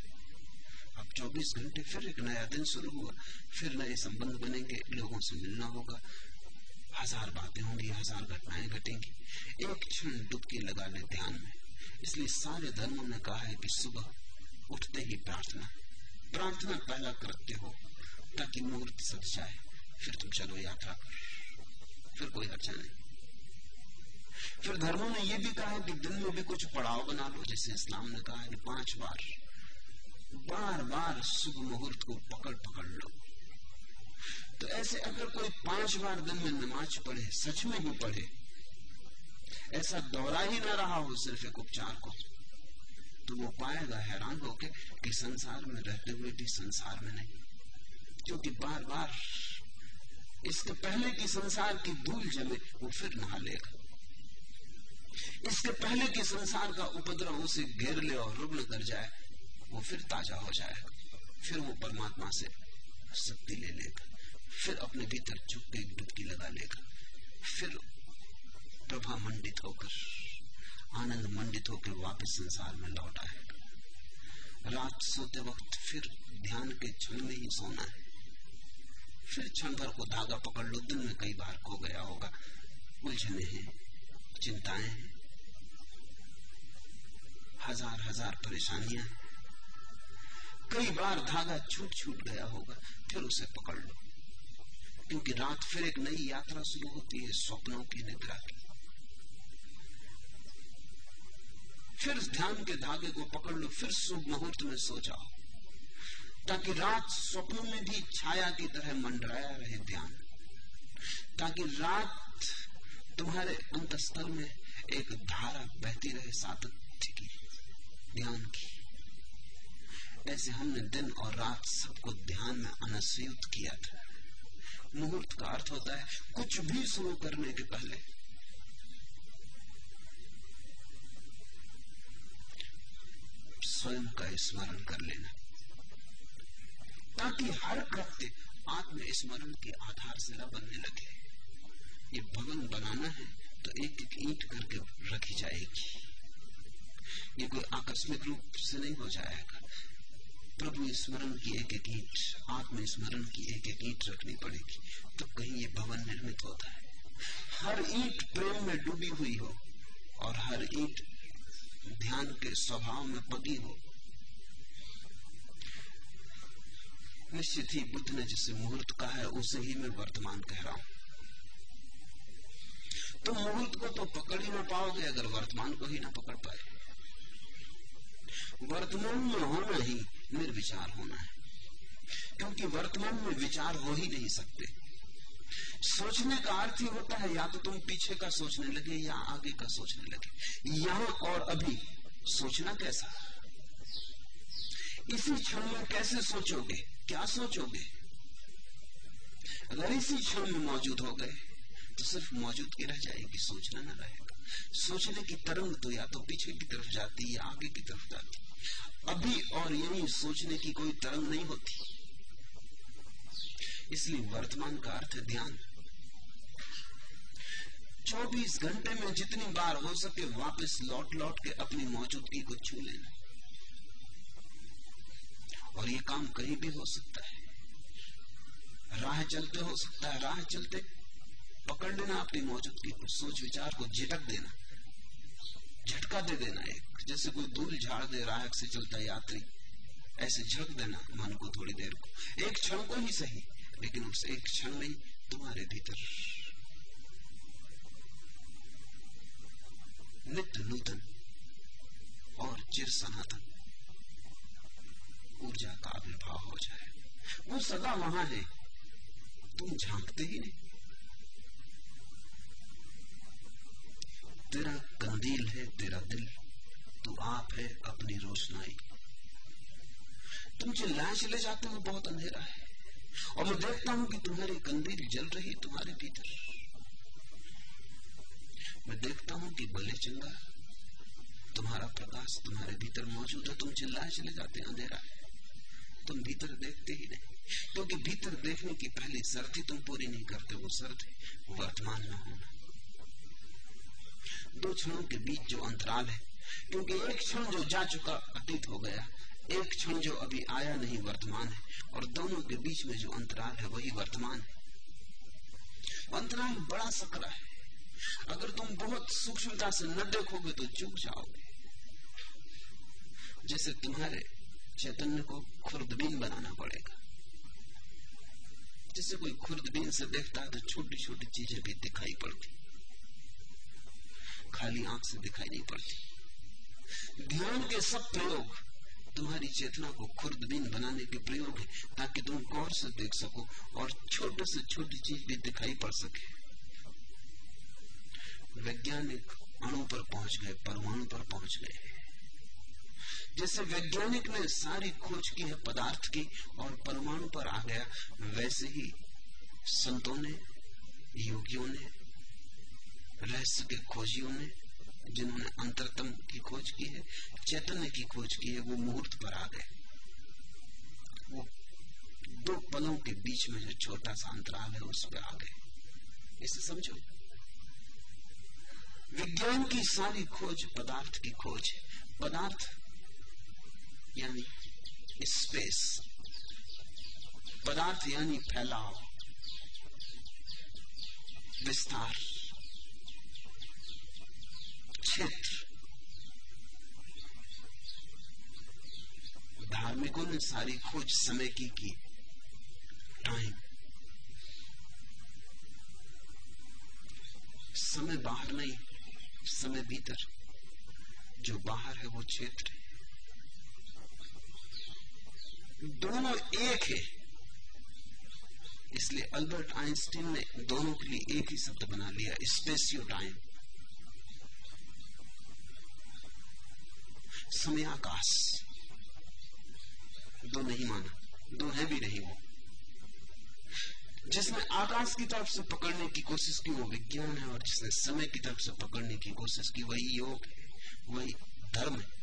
अब 24 घंटे फिर एक नया दिन शुरू हुआ। फिर नए संबंध बनेंगे, लोगों से मिलना होगा। हज़ार बातें होंगी, हज़ार घटनाएँ घटेंगी। एक क्षण डुबकी लगा ले ध्यान में। इसलिए सारे धर्मों ने कहा है कि सुबह उठते ही प्रार्थना। प्रार्थना पहला करते हो, ताकि मुहूर्त सद जाए। फिर तुम चलो यात्रा। कर फिर कोई अच्छा नहीं। फिर धर्मों ने यह भी कहा है कि दिन में भी कुछ पड़ाव बना लो जैसे इस्लाम ने कहा है पाँच बार बार बार शुभ मुहूर्त को पकड़ पकड़ लो। तो ऐसे अगर कोई पाँच बार दिन में नमाज़ पढ़े, सच में ही पढ़े, ऐसा दौरा ही ना रहा हो सिर्फ़ एक उपचार को तो वो पाएगा, हैरान होके कि संसार में रहते हुए भी संसार में नहीं। क्योंकि बार बार इसके पहले की संसार की धूल जमे, वो फिर नहा लेगा। इसके पहले कि संसार का उपद्रव उसे घेर ले और रुग्ण कर जाए, वो फिर ताज़ा हो जाएगा फिर वो परमात्मा से शक्ति ले लेगा। फिर अपने भीतर चुप के डुबकी लगा लेगा। फिर प्रभा मंडित होकर, आनंद मंडित होकर वापस संसार में लौट आएगा। रात सोते वक्त फिर ध्यान के क्षण में ही सोना है। फिर क्षण भर को धागा पकड़ लो, दिन में कई बार खो गया होगा। उलझने हैं। चिंताएँ हैं हज़ार हज़ार परेशानियाँ। कई बार धागा छूट छूट गया होगा, फिर उसे पकड़ लो। क्योंकि रात फिर एक नई यात्रा शुरू होती है स्वप्नों की निद्रा की। फिर ध्यान के धागे को पकड़ लो, फिर शुभ मुहूर्त में सो जाओ। ताकि रात स्वप्नों में भी छाया की तरह मंडराया रहे ध्यान। ताकि रात तुम्हारे अंतस्थल में एक धारा बहती रहे सातत्य की ध्यान की। ऐसे हमने दिन और रात सबको ध्यान में अनस्युत किया था। मुहूर्त का अर्थ होता है, कुछ भी शुरू करने के पहले। स्वयं का स्मरण कर लेना। ताकि हर कृत्य आत्म स्मरण के आधारशिला बनने लगे। ये भवन बनाना है तो एक एक ईट करके रखी जाएगी। ये कोई आकस्मिक रूप से नहीं हो जाएगा। प्रभु स्मरण की एक एक ईट आत्म स्मरण की एक एक ईट रखनी पड़ेगी तो कहीं ये भवन निर्मित होता है। हर ईट प्रेम में डूबी हुई हो, और हर ईट ध्यान के स्वभाव में पगी हो। निश्चित ही बुद्ध ने जिसे मुहूर्त कहा है, उसे ही मैं वर्तमान कह रहा हूँ। तो मुहूर्त को तो पकड़ ही ना पाओगे अगर वर्तमान को ही ना पकड़ पाए। वर्तमान में होना ही निर्विचार होना है। क्योंकि वर्तमान में विचार हो ही नहीं सकते। सोचने का अर्थ ही होता है, या तो तुम पीछे का सोचने लगे, या आगे का सोचने लगे। यहाँ और अभी सोचना कैसा? इसी क्षण में कैसे सोचोगे? क्या सोचोगे? अगर इसी क्षण में मौजूद हो गए तो सिर्फ़ मौजूदगी रह जाएगी, सोचना न रहेगा। सोचने की तरंग तो या तो पीछे की तरफ़ जाती या आगे की तरफ़ जाती। अभी और यही सोचने की कोई तरंग नहीं होती। इसलिए वर्तमान का अर्थ ध्यान। 24 घंटे में जितनी बार हो सके वापस लौट लौट के अपनी मौजूदगी को छू लेना। और ये काम कहीं भी हो सकता है। राह चलते हो सकता है। राह चलते पकड़ लेना, अपनी मौजूदगी को सोच विचार को झिटक देना। झटका दे देना एक, जैसे कोई धूल झाड़ दे राह से चलता यात्री, ऐसे झटक देना मन को थोड़ी देर को। एक क्षण को ही सही, लेकिन उस एक क्षण में तुम्हारे भीतर। नित्य नूतन और चिर सनातन। ऊर्जा का आविर्भाव हो जाए। वो सदा वहाँ है, तुम झांकते ही नहीं। तेरा कंदील है, तेरा दिल। तू आप है अपनी रोशनाई। तुम चिल्लाए चले जाते हो बहुत अंधेरा है। और मैं देखता हूँ कि तुम्हारी कंदील जल रही तुम्हारे भीतर। मैं देखता हूँ कि भले चंगा तुम्हारा प्रकाश तुम्हारे भीतर मौजूद है। तुम चिल्लाए चले जाते अंधेरा है। तुम भीतर देखते ही नहीं। क्योंकि भीतर देखने की पहली शर्त ही तुम पूरी नहीं करते। वो शर्त वर्तमान में होना। दो क्षणों के बीच जो अंतराल है, क्योंकि एक क्षण जो जा चुका अतीत हो गया, एक क्षण जो अभी आया नहीं वर्तमान है, और दोनों के बीच में जो अंतराल है वही वर्तमान है। अंतराल बड़ा सकरा है। अगर तुम बहुत सूक्ष्मता से न देखोगे तो चूक जाओगे। जैसे तुम्हारे चैतन्य को खुर्दबीन बनाना पड़ेगा। जैसे कोई खुर्दबीन से देखता है तो छोटी छोटी चीज़ें भी दिखाई पड़ती। खाली आँख से दिखाई नहीं पड़ती। ध्यान के सब प्रयोग तुम्हारी चेतना को खुर्दबीन बनाने के प्रयोग है, ताकि तुम गौर से देख सको और छोटे से छोटी चीज़ भी दिखाई पड़ सके। वैज्ञानिक अणु पर पहुँच गए, परमाणु पर पहुँच गए। जैसे वैज्ञानिक ने सारी खोज की है, पदार्थ की, और परमाणु पर आ गया, वैसे ही संतों ने, योगियों ने रहस्य के खोजियों ने जिन्होंने अंतरतम की खोज की है चैतन्य की खोज की है, वो मुहूर्त पर आ गए। वो दो पलों के बीच में जो छोटा सा अंतराल है, उस पर आ गए। इसे समझो। विज्ञान की सारी खोज पदार्थ की खोज है। पदार्थ, यानी स्पेस पदार्थ, यानी फैलाव। विस्तार। क्षेत्र धार्मिकों ने सारी खोज समय की की टाइम समय बाहर नहीं समय भीतर जो बाहर है वो क्षेत्र है दोनों एक है इसलिए अल्बर्ट आइंस्टीन ने दोनों के लिए एक ही शब्द बना लिया स्पेसियो टाइम समयाकाश दो नहीं माना, दो है भी नहीं वो। जिसने आकाश की तरफ़ से पकड़ने की कोशिश की वो विज्ञान है, और जिसने समय की तरफ़ से पकड़ने की कोशिश की वही योग है, वही धर्म है।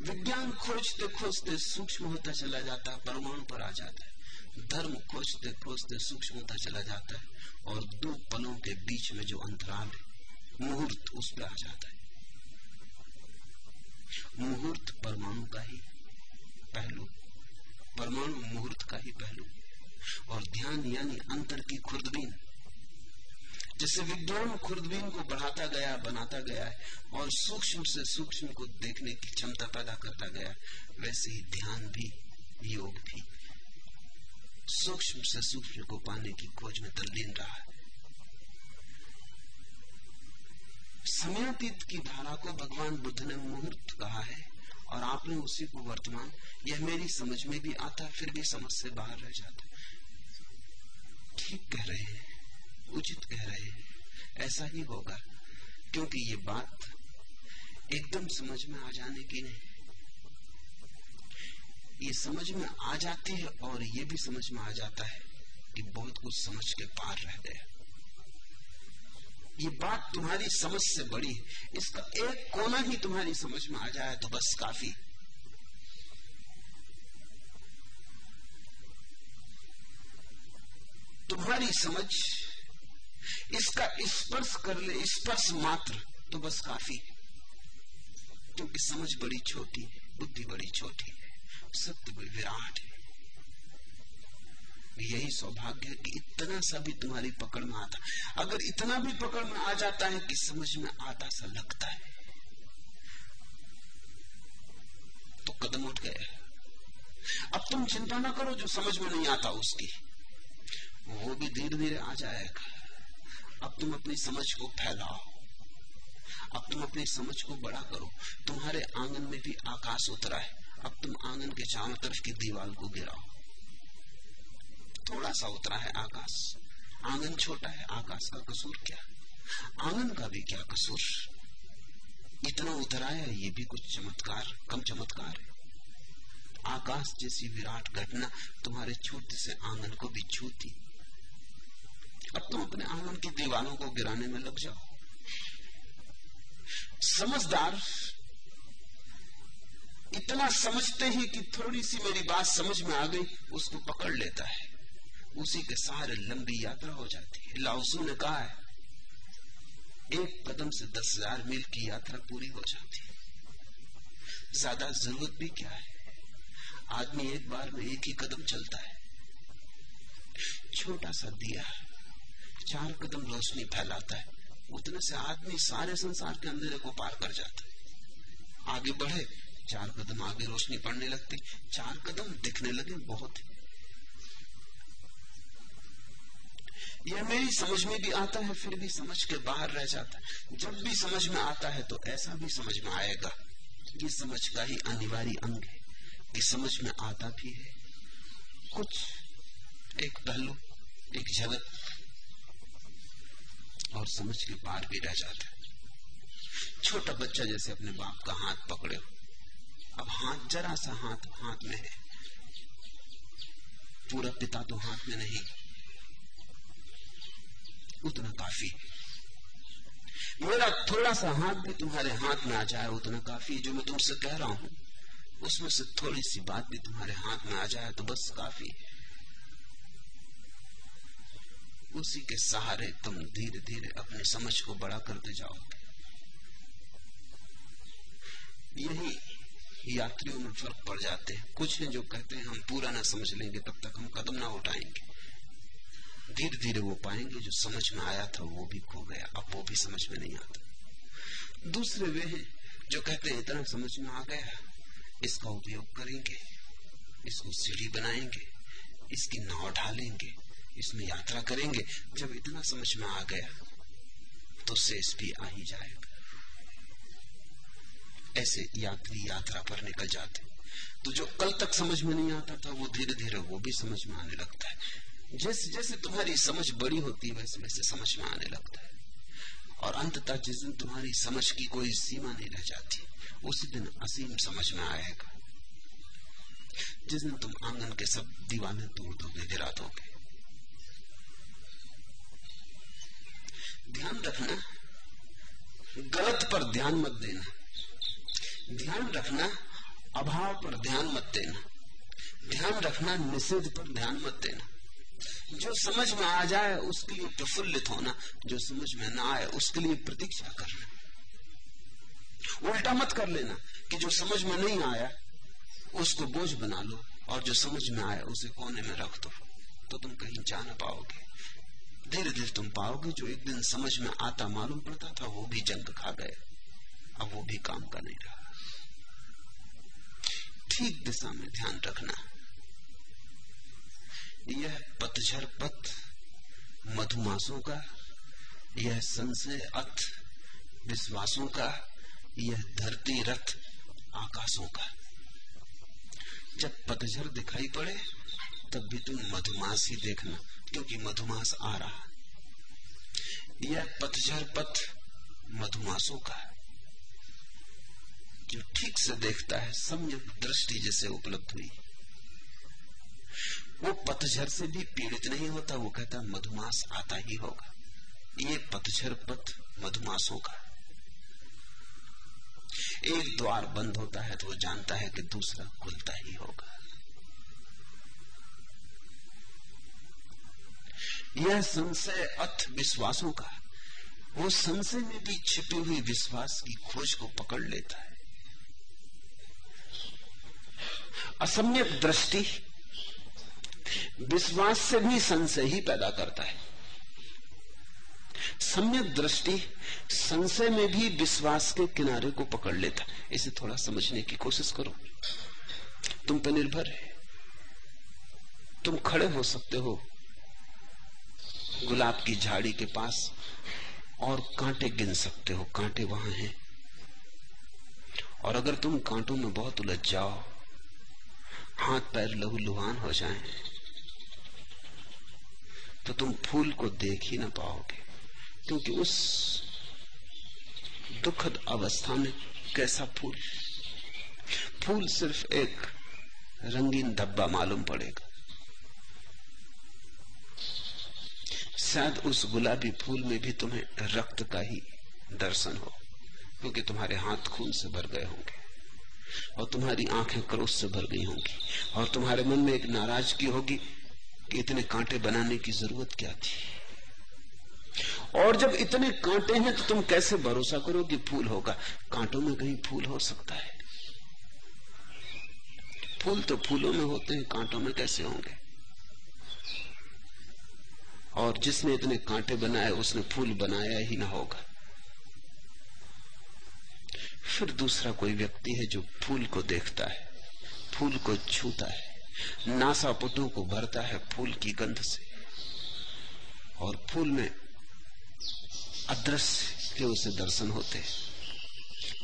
विज्ञान खोजते खोजते सूक्ष्म होता चला जाता है, परमाणु पर आ जाता है। धर्म खोजते खोजते सूक्ष्म होता चला जाता है, और दो पलों के बीच में जो अंतराल है, मुहूर्त उस पर आ जाता है। मुहूर्त परमाणु का ही पहलू, परमाणु मुहूर्त का ही पहलू। और ध्यान यानी अंतर की खुर्दबीन जैसे विज्ञान खुर्दबीन को बढ़ाता गया, बनाता गया है और सूक्ष्म से सूक्ष्म को देखने की क्षमता पैदा करता गया वैसे ही ध्यान भी योग भी। सूक्ष्म से सूक्ष्म को पाने की खोज में तल्लीन रहा है। समयातीत की धारा को भगवान बुद्ध ने मुहूर्त कहा है और आपने उसी को वर्तमान, यह मेरी समझ में भी आता फिर भी समझ से बाहर रह जाता ठीक कह रहे हैं, उचित कह रहे हैं, ऐसा ही होगा, क्योंकि ये बात एकदम समझ में आ जाने की नहीं। ये समझ में आ जाती है और ये भी समझ में आ जाता है कि बहुत कुछ समझ के पार रह गया। ये बात तुम्हारी समझ से बड़ी है। इसका एक कोना ही तुम्हारी समझ में आ जाए तो बस काफ़ी। तुम्हारी समझ, इसका स्पर्श कर ले, स्पर्श मात्र तो बस काफ़ी। क्योंकि समझ बड़ी छोटी, बुद्धि बड़ी छोटी है सत्य बड़ी विराट है। यही सौभाग्य है कि इतना सा भी तुम्हारी पकड़ में आता अगर इतना भी पकड़ में आ जाता है कि समझ में आता सा लगता है तो कदम उठ गए। अब तुम चिंता ना करो जो समझ में नहीं आता उसकी। वो भी धीरे धीरे आ जाएगा। अब तुम अपनी समझ को फैलाओ। अब तुम अपनी समझ को बड़ा करो। तुम्हारे आँगन में भी आकाश उतरा है। अब तुम आँगन के चारों तरफ़ की दीवार को गिराओ। थोड़ा सा उतरा है आकाश। आँगन छोटा है, आकाश का कसूर क्या? आँगन का भी क्या कसूर? इतना उतरा है, ये भी कुछ चमत्कार, कम चमत्कार है। आकाश जैसी विराट घटना तुम्हारे छोटे से आँगन को भी छूती। अब तुम अपने आँगन की दीवारों को गिराने में लग जाओ। समझदार, इतना समझते ही कि थोड़ी सी मेरी बात समझ में आ गई, उसको पकड़ लेता है। उसी के सहारे लंबी यात्रा हो जाती है। लाउसू ने कहा है, एक कदम से दस हज़ार मील की यात्रा पूरी हो जाती है। ज़्यादा ज़रूरत भी क्या है? आदमी एक बार में एक ही कदम चलता है। छोटा सा दिया, चार कदम रोशनी फैलाता है। उतने से आदमी सारे संसार के अंधेरे को पार कर जाता है। आगे बढ़े, चार कदम आगे रोशनी पड़ने लगती, चार कदम दिखने लगे बहुत यह मेरी समझ में भी आता है, फिर भी समझ के बाहर रह जाता है। जब भी समझ में आता है तो ऐसा भी समझ में आएगा ये समझ का ही अनिवार्य अंग है। कि समझ में आता भी है। कुछ, एक पहलू, एक झलक और समझ के बाहर भी रह जाता है। छोटा बच्चा जैसे अपने बाप का हाथ पकड़े हो। अब हाथ, जरा सा हाथ हाथ में है। पूरा पिता तो हाथ में नहीं। उतना काफ़ी। मेरा थोड़ा सा हाथ भी तुम्हारे हाथ में आ जाए, उतना काफ़ी, जो मैं तुमसे कह रहा हूँ। उसमें से थोड़ी सी बात भी तुम्हारे हाथ में आ जाए तो बस काफ़ी। उसी के सहारे तुम धीरे धीरे अपनी समझ को बड़ा करते जाओगे यही यात्रियों में फ़र्क पड़ जाते हैं। कुछ हैं जो कहते हैं, हम पूरा ना समझ लेंगे, तब तक हम कदम ना उठाएँगे। धीरे धीरे वो पाएँगे, जो समझ में आया था वो भी खो गया। अब वो भी समझ में नहीं आता। दूसरे वे हैं, जो कहते हैं, इतना समझ में आ गया। इसका उपयोग करेंगे, इसको सीढ़ी बनाएँगे, इसकी नाव ढालेंगे, इसमें यात्रा करेंगे। जब इतना समझ में आ गया तो शेष भी आ ही जाएगा। ऐसे यात्री यात्रा पर निकल जाते। तो जो कल तक समझ में नहीं आता था, वो धीरे धीरे वो भी समझ में आने लगता है। जैसे जैसे तुम्हारी समझ बड़ी होती है वैसे वैसे समझ में आने लगता है। और अंततः जिस दिन तुम्हारी समझ की कोई सीमा नहीं रह जाती, उसी दिन असीम समझ में आएगा। जिस दिन तुम आँगन के सब दीवाने तोड़ दोगे, गिरा दोगे। ध्यान रखना, गलत पर ध्यान मत देना। ध्यान रखना, अभाव पर ध्यान मत देना। ध्यान रखना, निषेध पर ध्यान मत देना। जो समझ में आ जाए, उसके लिए प्रफुल्लित होना, जो समझ में ना आए, उसके लिए प्रतीक्षा करना। उल्टा मत कर लेना कि जो समझ में नहीं आया, उसको बोझ बना लो, और जो समझ में आया, उसे कोने में रख दो। तो तुम कहीं जा ना पाओगे। धीरे धीरे तुम पाओगे, जो एक दिन समझ में आता मालूम पड़ता था, वो भी जंग खा गए। अब वो भी काम का नहीं रहा। ठीक दिशा में ध्यान रखना। यह पतझर पथ मधुमासों का, यह संशय अथ विश्वासों का, यह धरती रथ, आकाशों का। जब पतझर दिखाई पड़े, तब भी तुम मधुमास ही देखना, क्योंकि मधुमास आ रहा। यह पतझर पथ मधुमासों का, जो ठीक से देखता है, सम्यक दृष्टि जैसे उपलब्ध हुई। वो पतझर से भी पीड़ित नहीं होता, वो कहता मधुमास आता ही होगा। ये पतझर पथ मधुमासों का एक द्वार बंद होता है तो वो जानता है कि दूसरा खुलता ही होगा। यह संशय अथ विश्वासों का वो संशय में भी छिपी हुई विश्वास की खोज को पकड़ लेता है। असम्यक दृष्टि विश्वास से भी संशय ही पैदा करता है। सम्यक दृष्टि संशय में भी विश्वास के किनारे को पकड़ लेता इसे थोड़ा समझने की कोशिश करो। तुम पर निर्भर है। तुम खड़े हो सकते हो गुलाब की झाड़ी के पास और कांटे गिन सकते हो। कांटे वहाँ हैं। और अगर तुम कांटों में बहुत उलझ जाओ हाथ पैर लहू लुहान हो जाएँ, तो तुम फूल को देख ही ना पाओगे। क्योंकि उस दुखद अवस्था में कैसा फूल? फूल सिर्फ़ एक रंगीन धब्बा मालूम पड़ेगा। शायद उस गुलाबी फूल में भी तुम्हें रक्त का ही दर्शन हो, क्योंकि तुम्हारे हाथ खून से भर गए होंगे, और तुम्हारी आँखें क्रोध से भर गई होंगी, और तुम्हारे मन में एक नाराज़गी होगी कि इतने कांटे बनाने की ज़रूरत क्या थी? और जब इतने कांटे हैं तो तुम कैसे भरोसा करो कि फूल होगा? कांटों में कहीं फूल हो सकता है। फूल तो फूलों में होते हैं, कांटों में कैसे होंगे? और जिसने इतने कांटे बनाए, उसने फूल बनाया ही ना होगा। फिर दूसरा कोई व्यक्ति है जो फूल को देखता है, फूल को छूता है। नासापुटों को भरता है फूल की गंध से। और फूल में अदृश्य के उसे दर्शन होते हैं।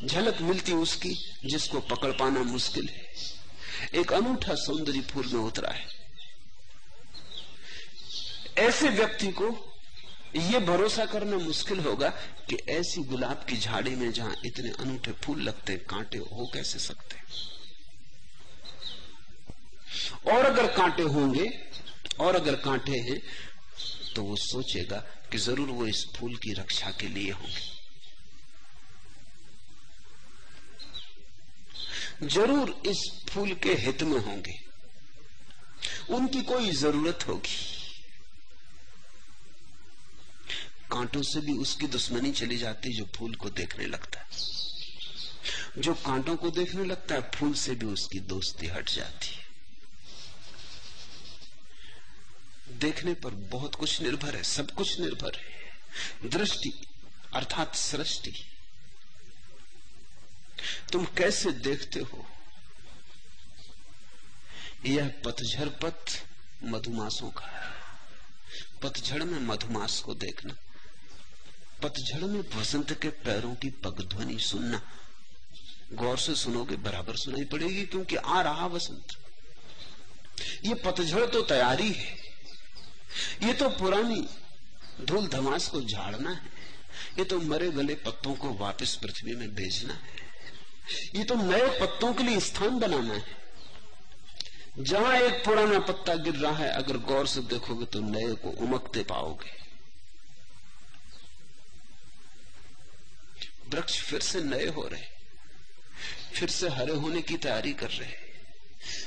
झलक मिलती उसकी, जिसको पकड़ पाना मुश्किल है। एक अनूठा सौंदर्य फूल में उतरा है। ऐसे व्यक्ति को यह भरोसा करना मुश्किल होगा कि ऐसी गुलाब की झाड़ी में जहाँ इतने अनूठे फूल लगते, कांटे हो कैसे सकते? और अगर कांटे होंगे, और अगर कांटे हैं तो वो सोचेगा कि ज़रूर वो इस फूल की रक्षा के लिए होंगे। ज़रूर इस फूल के हित में होंगे। उनकी कोई ज़रूरत होगी। कांटों से भी उसकी दुश्मनी चली जाती जो फूल को देखने लगता है। जो कांटों को देखने लगता है, फूल से भी उसकी दोस्ती हट जाती है। देखने पर बहुत कुछ निर्भर है, सब कुछ निर्भर है। दृष्टि अर्थात सृष्टि। तुम कैसे देखते हो? यह पतझड़ पथ मधुमासों का है। पतझड़ में मधुमास को देखना, पतझड़ में वसंत के पैरों की पगध्वनि सुनना, गौर से सुनोगे बराबर सुनाई पड़ेगी, क्योंकि आ रहा वसंत। ये पतझड़ तो तैयारी है। ये तो पुरानी धूल धमास को झाड़ना है। ये तो मरे गले पत्तों को वापस पृथ्वी में भेजना है। ये तो नए पत्तों के लिए स्थान बनाना है। जहाँ एक पुराना पत्ता गिर रहा है, अगर गौर से देखोगे तो नए को उमकते पाओगे। वृक्ष फिर से नए हो रहे फिर से हरे होने की तैयारी कर रहे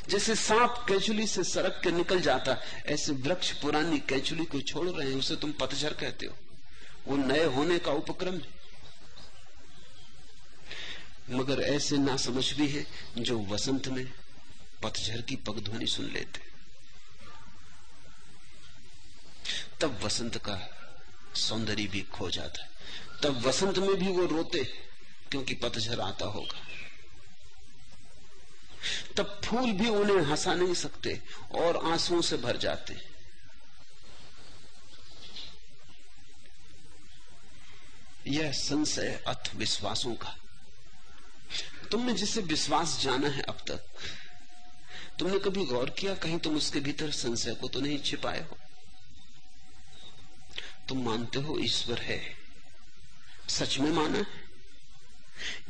जैसे सांप कैचुली से सरक के निकल जाता, ऐसे वृक्ष पुरानी कैचुली को छोड़ रहे हैं, उसे तुम पतझर कहते हो। वो नए होने का उपक्रम है। मगर ऐसे ना समझ भी है जो वसंत में पतझर की पगध्वनि सुन लेते। तब वसंत का सौंदर्य भी खो जाता है। तब वसंत में भी वो रोते, क्योंकि पतझर आता होगा। तब फूल भी उन्हें हंसा नहीं सकते और आंसुओं से भर जाते। यह संशय अथ विश्वासों का। तुमने जिसे विश्वास जाना है अब तक, तुमने कभी गौर किया कहीं तुम उसके भीतर संशय को तो नहीं छिपाए हो? तुम मानते हो ईश्वर है, सच में माना है?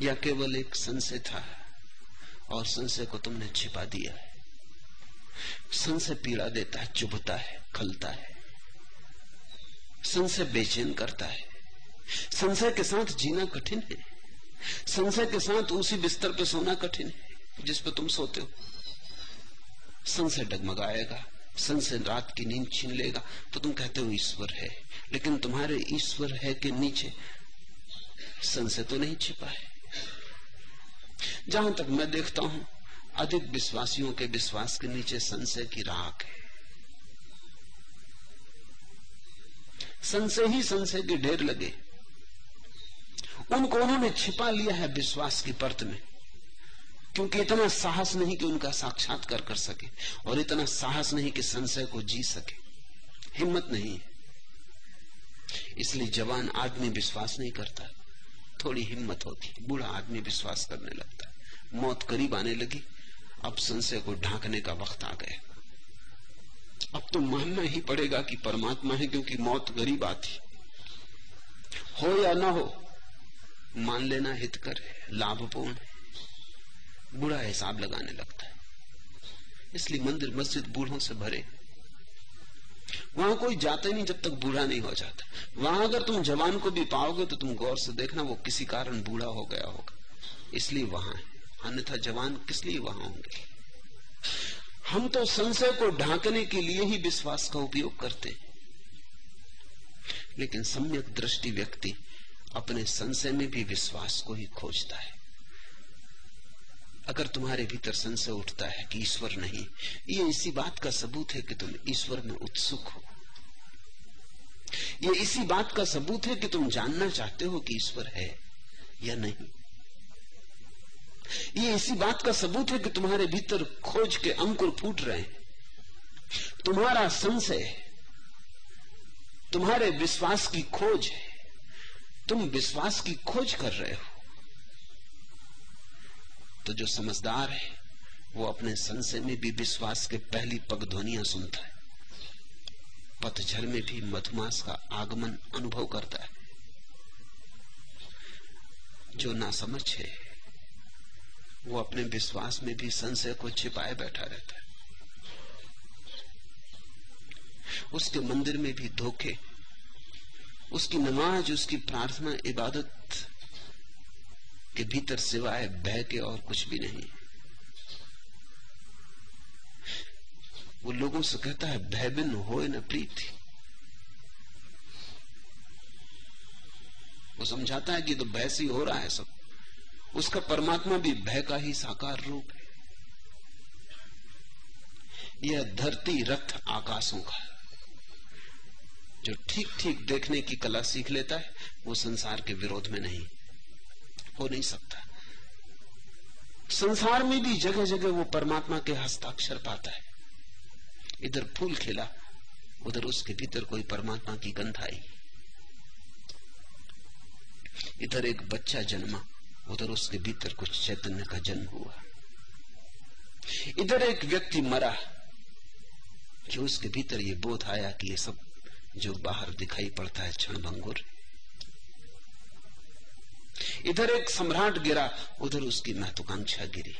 या केवल एक संशय था? और संशय को तुमने छिपा दिया। है संशय पीड़ा देता है, चुभता है, खलता है। संशय बेचैन करता है। संशय के साथ जीना कठिन है। संशय के साथ उसी बिस्तर पर सोना कठिन है, जिस पे तुम सोते हो। संशय डगमगाएगा संशय रात की नींद छीन लेगा तो तुम कहते हो, ईश्वर है। लेकिन तुम्हारे ईश्वर है के नीचे संशय तो नहीं छिपा है। जहाँ तक मैं देखता हूँ, अधिक विश्वासियों के विश्वास के नीचे संशय की राख है। संशय ही संशय के ढेर लगे। उनको उन्होंने छिपा लिया है विश्वास की परत में, क्योंकि इतना साहस नहीं कि उनका साक्षात्कार कर सके, और इतना साहस नहीं कि संशय को जी सके। हिम्मत नहीं इसलिए जवान आदमी विश्वास नहीं करता। थोड़ी हिम्मत होती बूढ़ा आदमी विश्वास करने लगता। है मौत करीब आने लगी, अब संशय को ढांकने का वक्त आ गया। अब तो मानना ही पड़ेगा कि परमात्मा है, क्योंकि मौत गरीब आती। हो या ना हो, मान लेना हितकर है, लाभपूर्ण है। बुरा हिसाब लगाने लगता है। इसलिए मंदिर मस्जिद बूढ़ों से भरे वहाँ कोई जाते नहीं जब तक बूढ़ा नहीं हो जाता। वहाँ अगर तुम जवान को भी पाओगे तो तुम गौर से देखना वो किसी कारण बूढ़ा हो गया होगा। इसलिए वहाँ है। अन्यथा जवान किस लिए वहाँ होंगे? हम तो संशय को ढांकने के लिए ही विश्वास का उपयोग करते लेकिन सम्यक दृष्टि व्यक्ति अपने संशय में भी विश्वास को ही खोजता है। अगर तुम्हारे भीतर संशय उठता है कि ईश्वर नहीं, ये इसी बात का सबूत है कि तुम ईश्वर में उत्सुक हो। ये इसी बात का सबूत है कि तुम जानना चाहते हो कि ईश्वर है या नहीं। ये इसी बात का सबूत है कि तुम्हारे भीतर खोज के अंकुर फूट रहे हैं। तुम्हारा संशय तुम्हारे विश्वास की खोज है, तुम विश्वास की खोज कर रहे हो। तो जो समझदार है, वो अपने संशय में भी विश्वास के पहली पगध्वनियाँ सुनता है। पतझर में भी मधुमास का आगमन अनुभव करता है। जो ना समझ है, वो अपने विश्वास में भी संशय को छिपाए बैठा रहता है। उसके मंदिर में भी धोखे, उसकी नमाज़, उसकी प्रार्थना, इबादत के भीतर सिवाय भय के और कुछ भी नहीं। वो लोगों से कहता है भय बिन हो न प्रीति। वो समझाता है कि तो भय से हो रहा है सब। उसका परमात्मा भी भय का ही साकार रूप है। यह धरती रथ आकाशों का जो ठीक ठीक देखने की कला सीख लेता है, वो संसार के विरोध में नहीं। हो नहीं सकता। संसार में भी जगह जगह वो परमात्मा के हस्ताक्षर पाता है। इधर फूल खिला, उधर उसके भीतर कोई परमात्मा की गंध आई। इधर एक बच्चा जन्मा, उधर उसके भीतर कुछ चैतन्य का जन्म हुआ। इधर एक व्यक्ति मरा कि उसके भीतर ये बोध आया कि ये सब जो बाहर दिखाई पड़ता है क्षण भंगुर इधर एक सम्राट गिरा, उधर उसकी महत्वाकांक्षा गिरी।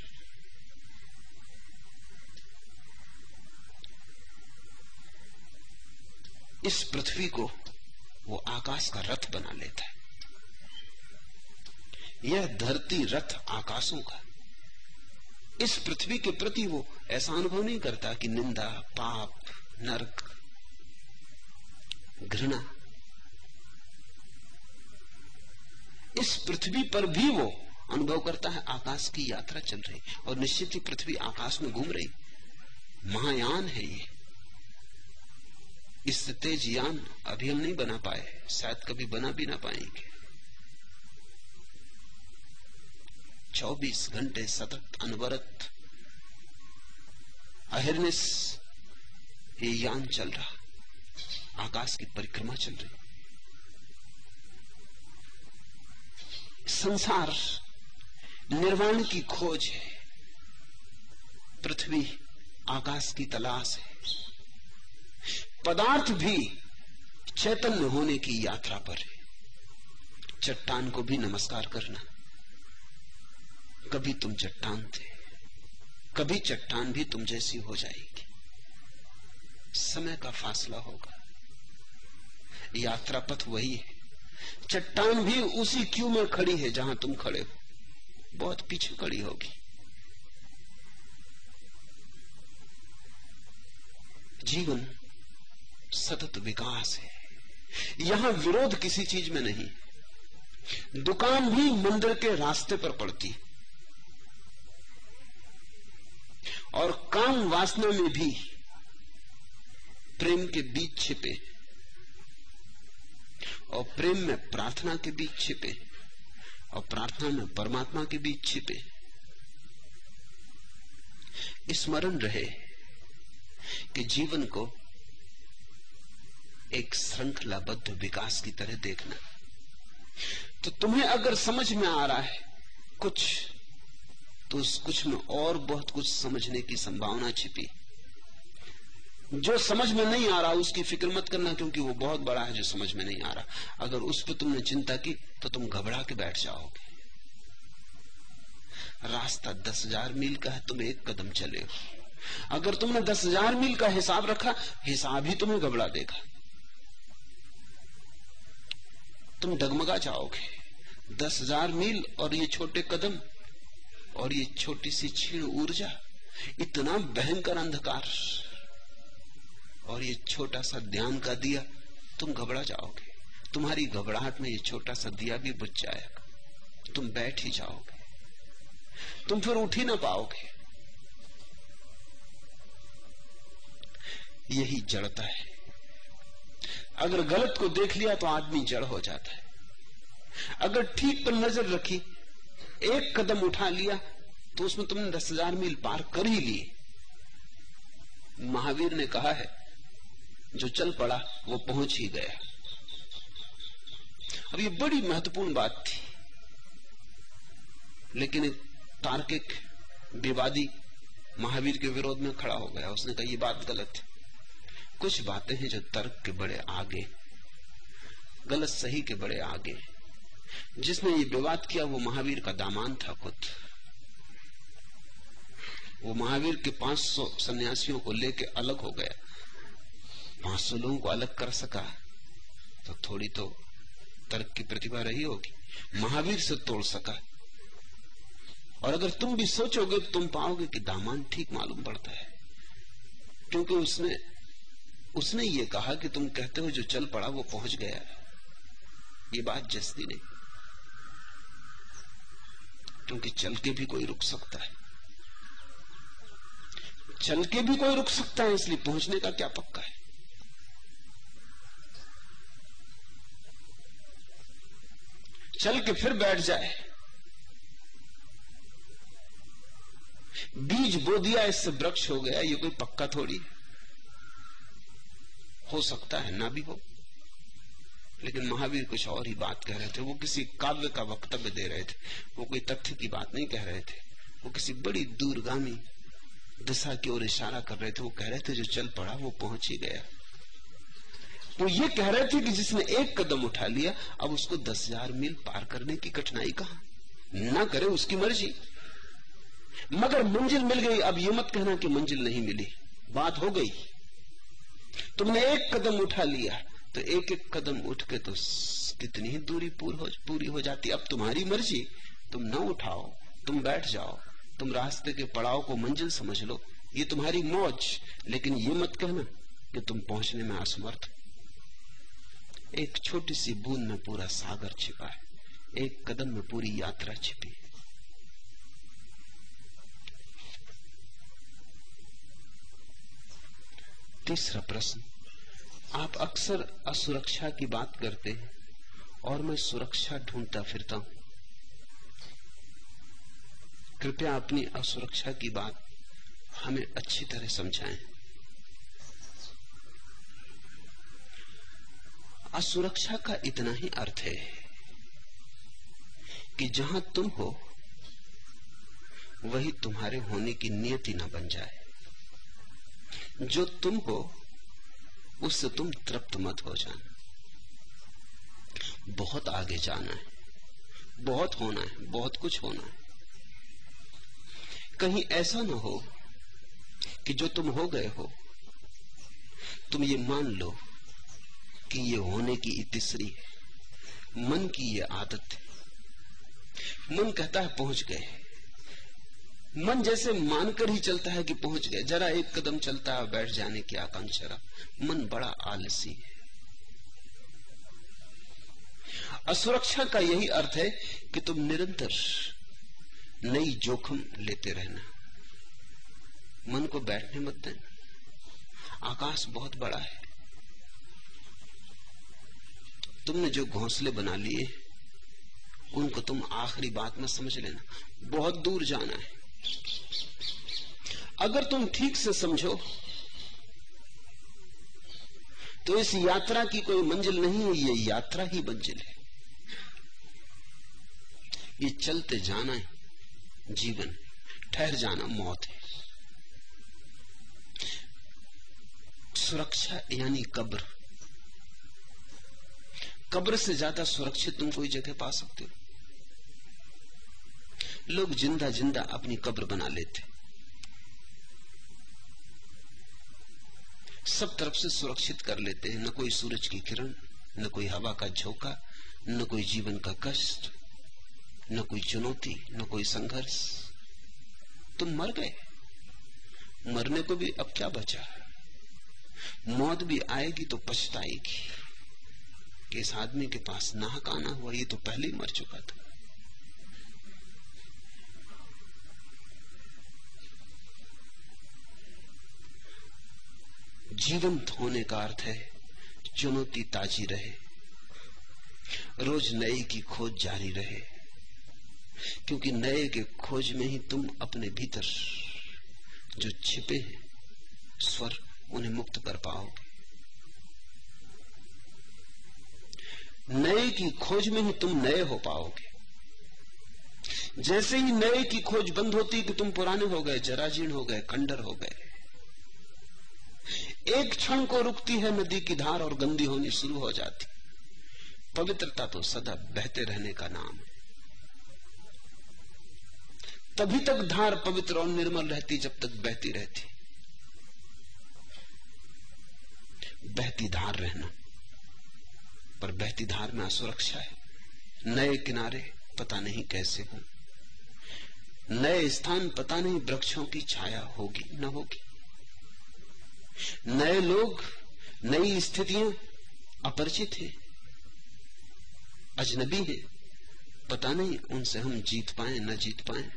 इस पृथ्वी को वो आकाश का रथ बना लेता है। यह धरती रथ आकाशों का। इस पृथ्वी के प्रति वो ऐसा अनुभव नहीं करता कि निंदा, पाप, नरक, घृणा इस पृथ्वी पर भी वो अनुभव करता है, आकाश की यात्रा चल रही। और निश्चित ही पृथ्वी आकाश में घूम रही। महायान है ये। इससे तेज यान अभी हम नहीं बना पाए, शायद कभी बना भी ना पाएँगे। 24 घंटे सतत अनवरत अहिर्निस ये यान चल रहा। आकाश की परिक्रमा चल रही। संसार निर्वाण की खोज है। पृथ्वी आकाश की तलाश है। पदार्थ भी चैतन्य होने की यात्रा पर है। चट्टान को भी नमस्कार करना। कभी तुम चट्टान थे, कभी चट्टान भी तुम जैसी हो जाएगी। समय का फासला होगा। यात्रा पथ वही है। चट्टान भी उसी क्यू में खड़ी है जहाँ तुम खड़े हो। बहुत पीछे खड़ी होगी। जीवन सतत विकास है। यहाँ विरोध किसी चीज़ में नहीं। दुकान भी मंदिर के रास्ते पर पड़ती। और काम वासना में भी प्रेम के बीच छिपे। और प्रेम में प्रार्थना के बीच छिपे, और प्रार्थना में परमात्मा के बीच छिपे। स्मरण रहे कि जीवन को एक श्रृंखलाबद्ध विकास की तरह देखना। तो तुम्हें अगर समझ में आ रहा है कुछ तो उस कुछ में और बहुत कुछ समझने की संभावना छिपी। जो समझ में नहीं आ रहा, उसकी फ़िक्र मत करना, क्योंकि वो बहुत बड़ा है जो समझ में नहीं आ रहा। अगर उस पर तुमने चिंता की तो तुम घबरा के बैठ जाओगे। रास्ता दस हज़ार मील का है, तुम एक कदम चले हो। अगर तुमने दस हज़ार मील का हिसाब रखा, हिसाब ही तुम्हें घबरा देगा। तुम डगमगा जाओगे। दस हज़ार मील और ये छोटे कदम और ये छोटी सी क्षीण ऊर्जा, इतना भयंकर अंधकार। और ये छोटा सा ध्यान का दिया, तुम घबरा जाओगे। तुम्हारी घबराहट में ये छोटा सा दिया भी बुझ जाएगा। तुम बैठ ही जाओगे। तुम फिर उठ ही ना पाओगे। यही जड़ता है। अगर गलत को देख लिया तो आदमी जड़ हो जाता है। अगर ठीक पर नज़र रखी, एक कदम उठा लिया तो उसमें तुमने दस हज़ार मील पार कर ही लिए। महावीर ने कहा है जो चल पड़ा, वो पहुँच ही गया। अब ये बड़ी महत्वपूर्ण बात थी। लेकिन एक तार्किक विवादी महावीर के विरोध में खड़ा हो गया। उसने कहा, ये बात गलत है। कुछ बातें हैं जो तर्क के बड़े आगे, गलत सही के बड़े आगे। जिसने ये विवाद किया, वो महावीर का दामान था खुद। वो महावीर के 500 सन्यासियों को लेके अलग हो गया। 500 लोगों को अलग कर सका तो थोड़ी तो तर्क की प्रतिभा रही होगी। महावीर से तोड़ सका। और अगर तुम भी सोचोगे तो तुम पाओगे कि दामान ठीक मालूम पड़ता है। क्योंकि उसने उसने ये कहा कि तुम कहते हो जो चल पड़ा वो पहुँच गया ये बात जस्ती नहीं। क्योंकि चल के भी कोई रुक सकता है। चल के भी कोई रुक सकता है, इसलिए पहुँचने का क्या पक्का है? चल के फिर बैठ जाए। बीज बो दिया, इससे वृक्ष हो गया, ये कोई पक्का थोड़ी। हो सकता है ना भी हो। लेकिन महावीर कुछ और ही बात कह रहे थे। वो किसी काव्य का वक्तव्य दे रहे थे। वो कोई तथ्य की बात नहीं कह रहे थे। वो किसी बड़ी दूरगामी दिशा की ओर इशारा कर रहे थे। वो कह रहे थे, जो चल पड़ा, वो पहुँच ही गया। वो ये कह रहे थे कि जिसने एक कदम उठा लिया अब उसको दस हज़ार मील पार करने की कठिनाई कहा? ना करे उसकी मर्ज़ी। मगर मंजिल मिल गई अब ये मत कहना कि मंजिल नहीं मिली। बात हो गई। तुमने एक कदम उठा लिया तो एक एक कदम उठ के तो कितनी ही दूरी पूरी हो, पूरी हो जाती। अब तुम्हारी मर्ज़ी तुम न उठाओ तुम बैठ जाओ तुम रास्ते के पड़ाव को मंजिल समझ लो। ये तुम्हारी मौज लेकिन ये मत कहना कि तुम पहुँचने में असमर्थ एक छोटी सी बूंद में पूरा सागर छिपा है। एक कदम में पूरी यात्रा छिपी तीसरा प्रश्न, आप अक्सर असुरक्षा की बात करते हैं और मैं सुरक्षा ढूंढता फिरता हूँ। कृपया अपनी असुरक्षा की बात हमें अच्छी तरह समझाएँ। असुरक्षा का इतना ही अर्थ है कि जहाँ तुम हो, वही तुम्हारे होने की नियति न बन जाए। जो तुम हो, उससे तुम तृप्त मत हो जाना। बहुत आगे जाना है, बहुत होना है, बहुत कुछ होना है। कहीं ऐसा ना हो कि जो तुम हो गए हो, तुम ये मान लो कि ये होने की इतिश्री है मन की ये आदत है। मन कहता है, पहुँच गए। मन जैसे मानकर ही चलता है कि पहुँच गए। जरा एक कदम चलता है, बैठ जाने की आकांक्षा मन बड़ा आलसी है। असुरक्षा का यही अर्थ है कि तुम निरंतर नई जोखिम लेते रहना। मन को बैठने मत देना। आकाश बहुत बड़ा है। तुमने जो घोंसले बना लिए, उनको तुम आखिरी बात में समझ लेना। बहुत दूर जाना है। अगर तुम ठीक से समझो तो इस यात्रा की कोई मंजिल नहीं है, ये यात्रा ही मंजिल है। ये चलते जाना है, जीवन। ठहर जाना, मौत है। सुरक्षा यानी कब्र। कब्र से ज़्यादा सुरक्षित तुम कोई जगह पा सकते हो। लोग ज़िंदा ज़िंदा अपनी कब्र बना लेते। सब तरफ़ से सुरक्षित कर लेते हैं। न कोई सूरज की किरण, न कोई हवा का झोंका, न कोई जीवन का कष्ट, न कोई चुनौती, न कोई संघर्ष। तुम मर गए। मरने को भी अब क्या बचा? मौत भी आएगी तो पछताएगी। कि इस आदमी के पास नाहक आना हुआ, ये तो पहले ही मर चुका था। जीवंत होने का अर्थ है, चुनौती ताजी रहे। रोज नए की खोज जारी रहे, क्योंकि नए के खोज में ही तुम अपने भीतर जो छिपे हैं, स्वर उन्हें मुक्त कर पाओगे। नए की खोज में ही तुम नए हो पाओगे। जैसे ही नए की खोज बंद होती कि तुम पुराने हो गए, जराजीर्ण हो गए, खंडर हो गए। एक क्षण को रुकती है नदी की धार और गंदी होनी शुरू हो जाती। पवित्रता तो सदा बहते रहने का नाम। है तभी तक धार पवित्र और निर्मल रहती, जब तक बहती रहती। बहती धार रहना। पर बहती धार में असुरक्षा है। नए किनारे पता नहीं कैसे हो। नए स्थान पता नहीं वृक्षों की छाया होगी न होगी। नए लोग, नई स्थितियाँ अपरिचित हैं। अजनबी हैं। पता नहीं उनसे हम जीत पाए न जीत पाए।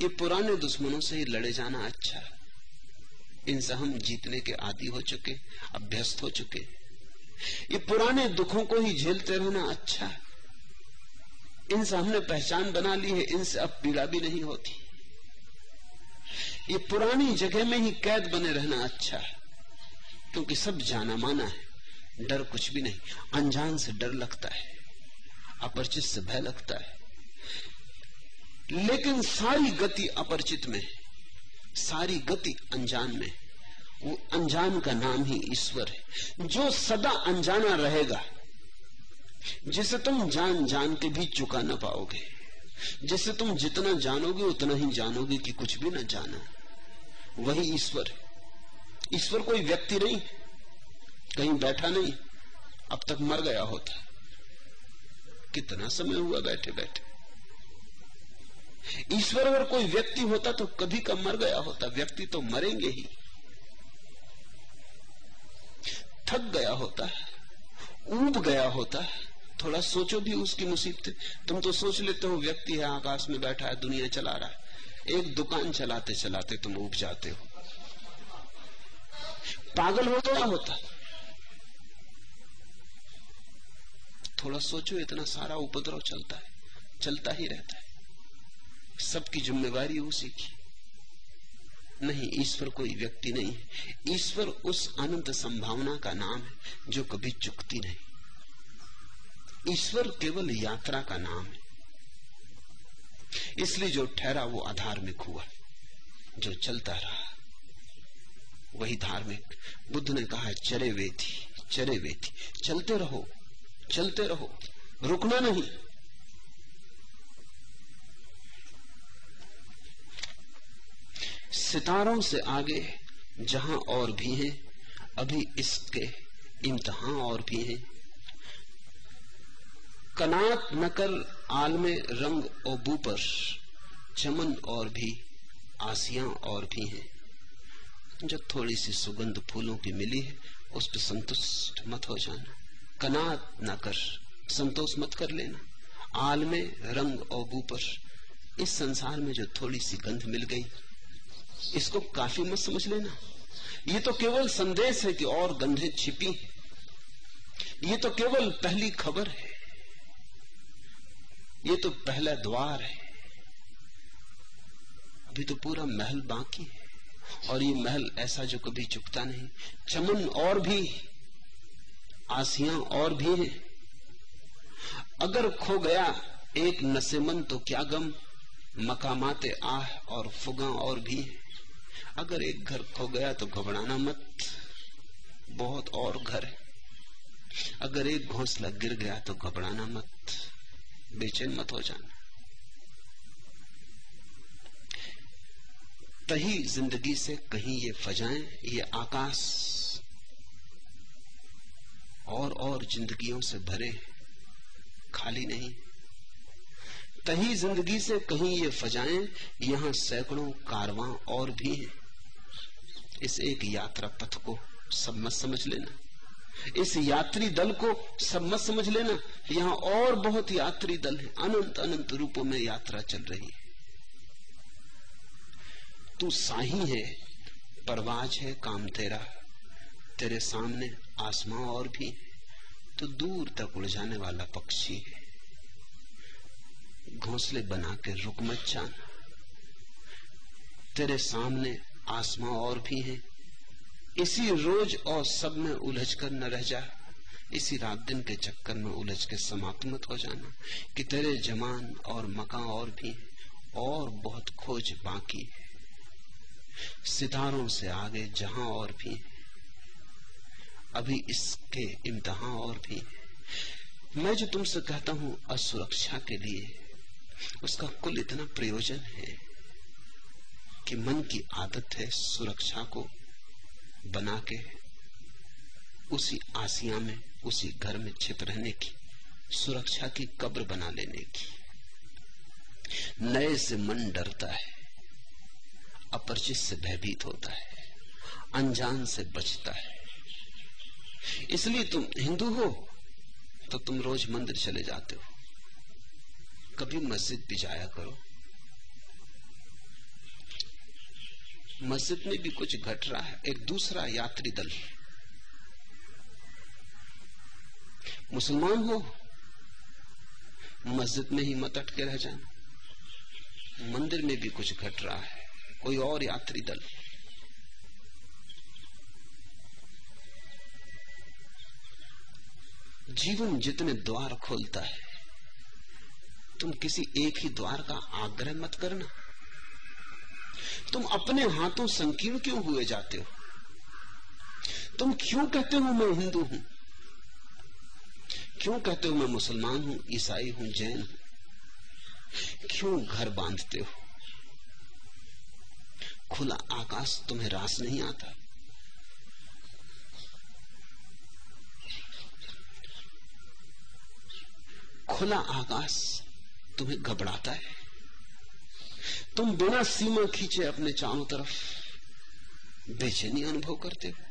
ये पुराने दुश्मनों से ही लड़े जाना अच्छा है। इनसे हम जीतने के आदि हो चुके अभ्यस्त हो चुके ये पुराने दुखों को ही झेलते रहना अच्छा है। इनसे हमने पहचान बना ली है, इनसे अब पीड़ा भी नहीं होती। ये पुरानी जगह में ही कैद बने रहना अच्छा है, क्योंकि सब जाना माना है। डर कुछ भी नहीं, अनजान से डर लगता है, अपरिचित से भय लगता है। लेकिन सारी गति अपरिचित में सारी गति अनजान में वो अनजान का नाम ही ईश्वर है। जो सदा अनजाना रहेगा, जिसे तुम जान जान के भी चुका ना पाओगे, जिसे तुम जितना जानोगे, उतना ही जानोगे कि कुछ भी ना जाना। वही ईश्वर है। ईश्वर कोई व्यक्ति नहीं, कहीं बैठा नहीं, अब तक मर गया होता। कितना समय हुआ बैठे बैठे ईश्वर अगर कोई व्यक्ति होता तो कभी कब मर गया होता, व्यक्ति तो मरेंगे ही। थक गया होता है, ऊब गया होता है। थोड़ा सोचो भी उसकी मुसीबत तुम तो सोच लेते हो, व्यक्ति है, आकाश में बैठा है, दुनिया चला रहा है। एक दुकान चलाते चलाते तुम उब जाते हो। पागल हो गया होता। थोड़ा सोचो, इतना सारा उपद्रव चलता है, चलता ही रहता है। सबकी जिम्मेवारी उसी की। नहीं, ईश्वर कोई व्यक्ति नहीं। है ईश्वर उस अनंत संभावना का नाम है, जो कभी चुकती नहीं। ईश्वर केवल यात्रा का नाम है। इसलिए जो ठहरा, वो अधार्मिक हुआ, जो चलता रहा। वही धार्मिक, बुद्ध ने कहा चरे वे थी चरे वे थी चलते रहो चलते रहो, रुकना नहीं। सितारों से आगे जहाँ और भी हैं, अभी इसके इम्तहा और भी हैं। कनात नकर आल में रंग और बूपर, चमन और भी, आसिया और भी हैं। जो थोड़ी सी सुगंध फूलों की मिली है, उस पर संतुष्ट मत हो जाना। कनात ना कर संतोष मत कर लेना। आल में रंग और बू पर इस संसार में जो थोड़ी सी गंध मिल गई इसको काफ़ी मत समझ लेना। ये तो केवल संदेश है कि और गंधे छिपी ये तो केवल पहली खबर है। ये तो पहला द्वार है। अभी तो पूरा महल बाकी है। और ये महल ऐसा जो कभी चुकता नहीं। चमन और भी आसियाँ और भी हैं। अगर खो गया एक नसेमन तो क्या गम। मकामाते आह और फुगा और भी अगर एक घर खो गया तो घबराना मत। बहुत और घर है। अगर एक घोंसला गिर गया तो घबराना मत। बेचैन मत हो जाना। तही ज़िंदगी से कहीं ये फजाएँ, ये आकाश और और जिंदगियों से भरे, खाली नहीं। तही ज़िंदगी से कहीं ये फजाएँ, यहाँ सैकड़ों कारवां और भी हैं। इस एक यात्रा पथ को सब मत समझ लेना। इस यात्री दल को सब मत समझ लेना। यहाँ और बहुत यात्री दल है। अनंत अनंत रूपों में यात्रा चल रही है। तू साही है, परवाज है काम तेरा। तेरे सामने आसमां और भी। तो दूर तक उड़ जाने वाला पक्षी है। घोंसले बना के रुक मत जाना। तेरे सामने आसमां और भी है। इसी रोज और सब में उलझ कर न रह जा। इसी रात दिन के चक्कर में उलझ के समाप्त मत हो जाना। कि तेरे जमान और मका और भी और बहुत खोज बाकी है। सितारों से आगे जहाँ और भी अभी इसके इम्तहा और भी मैं जो तुमसे कहता हूँ, असुरक्षा के लिए, उसका कुल इतना प्रयोजन है। कि मन की आदत है सुरक्षा को बना के उसी आसिया में, उसी घर में छिप रहने की, सुरक्षा की कब्र बना लेने की। नए से मन डरता है, अपरिचित से भयभीत होता है, अनजान से बचता है। इसलिए तुम हिंदू हो तो तुम रोज मंदिर चले जाते हो। कभी मस्जिद भी जाया करो। मस्जिद में भी कुछ घट रहा है। एक दूसरा यात्री दल। मुसलमान हो, मस्जिद में ही मत अटके रह जाना। मंदिर में भी कुछ घट रहा है। कोई और यात्री दल। जीवन जितने द्वार खोलता है, तुम किसी एक ही द्वार का आग्रह मत करना। तुम अपने हाथों संकीर्ण क्यों हुए जाते हो? तुम क्यों कहते हो मैं हिंदू हूँ? क्यों कहते हो मैं मुसलमान हूँ, ईसाई हूँ, जैन हूँ? क्यों घर बांधते हो? खुला आकाश तुम्हें रास नहीं आता। खुला आकाश तुम्हें घबराता है। तुम बिना सीमा खींचे अपने चारों तरफ़ बेचैनी अनुभव करते हो।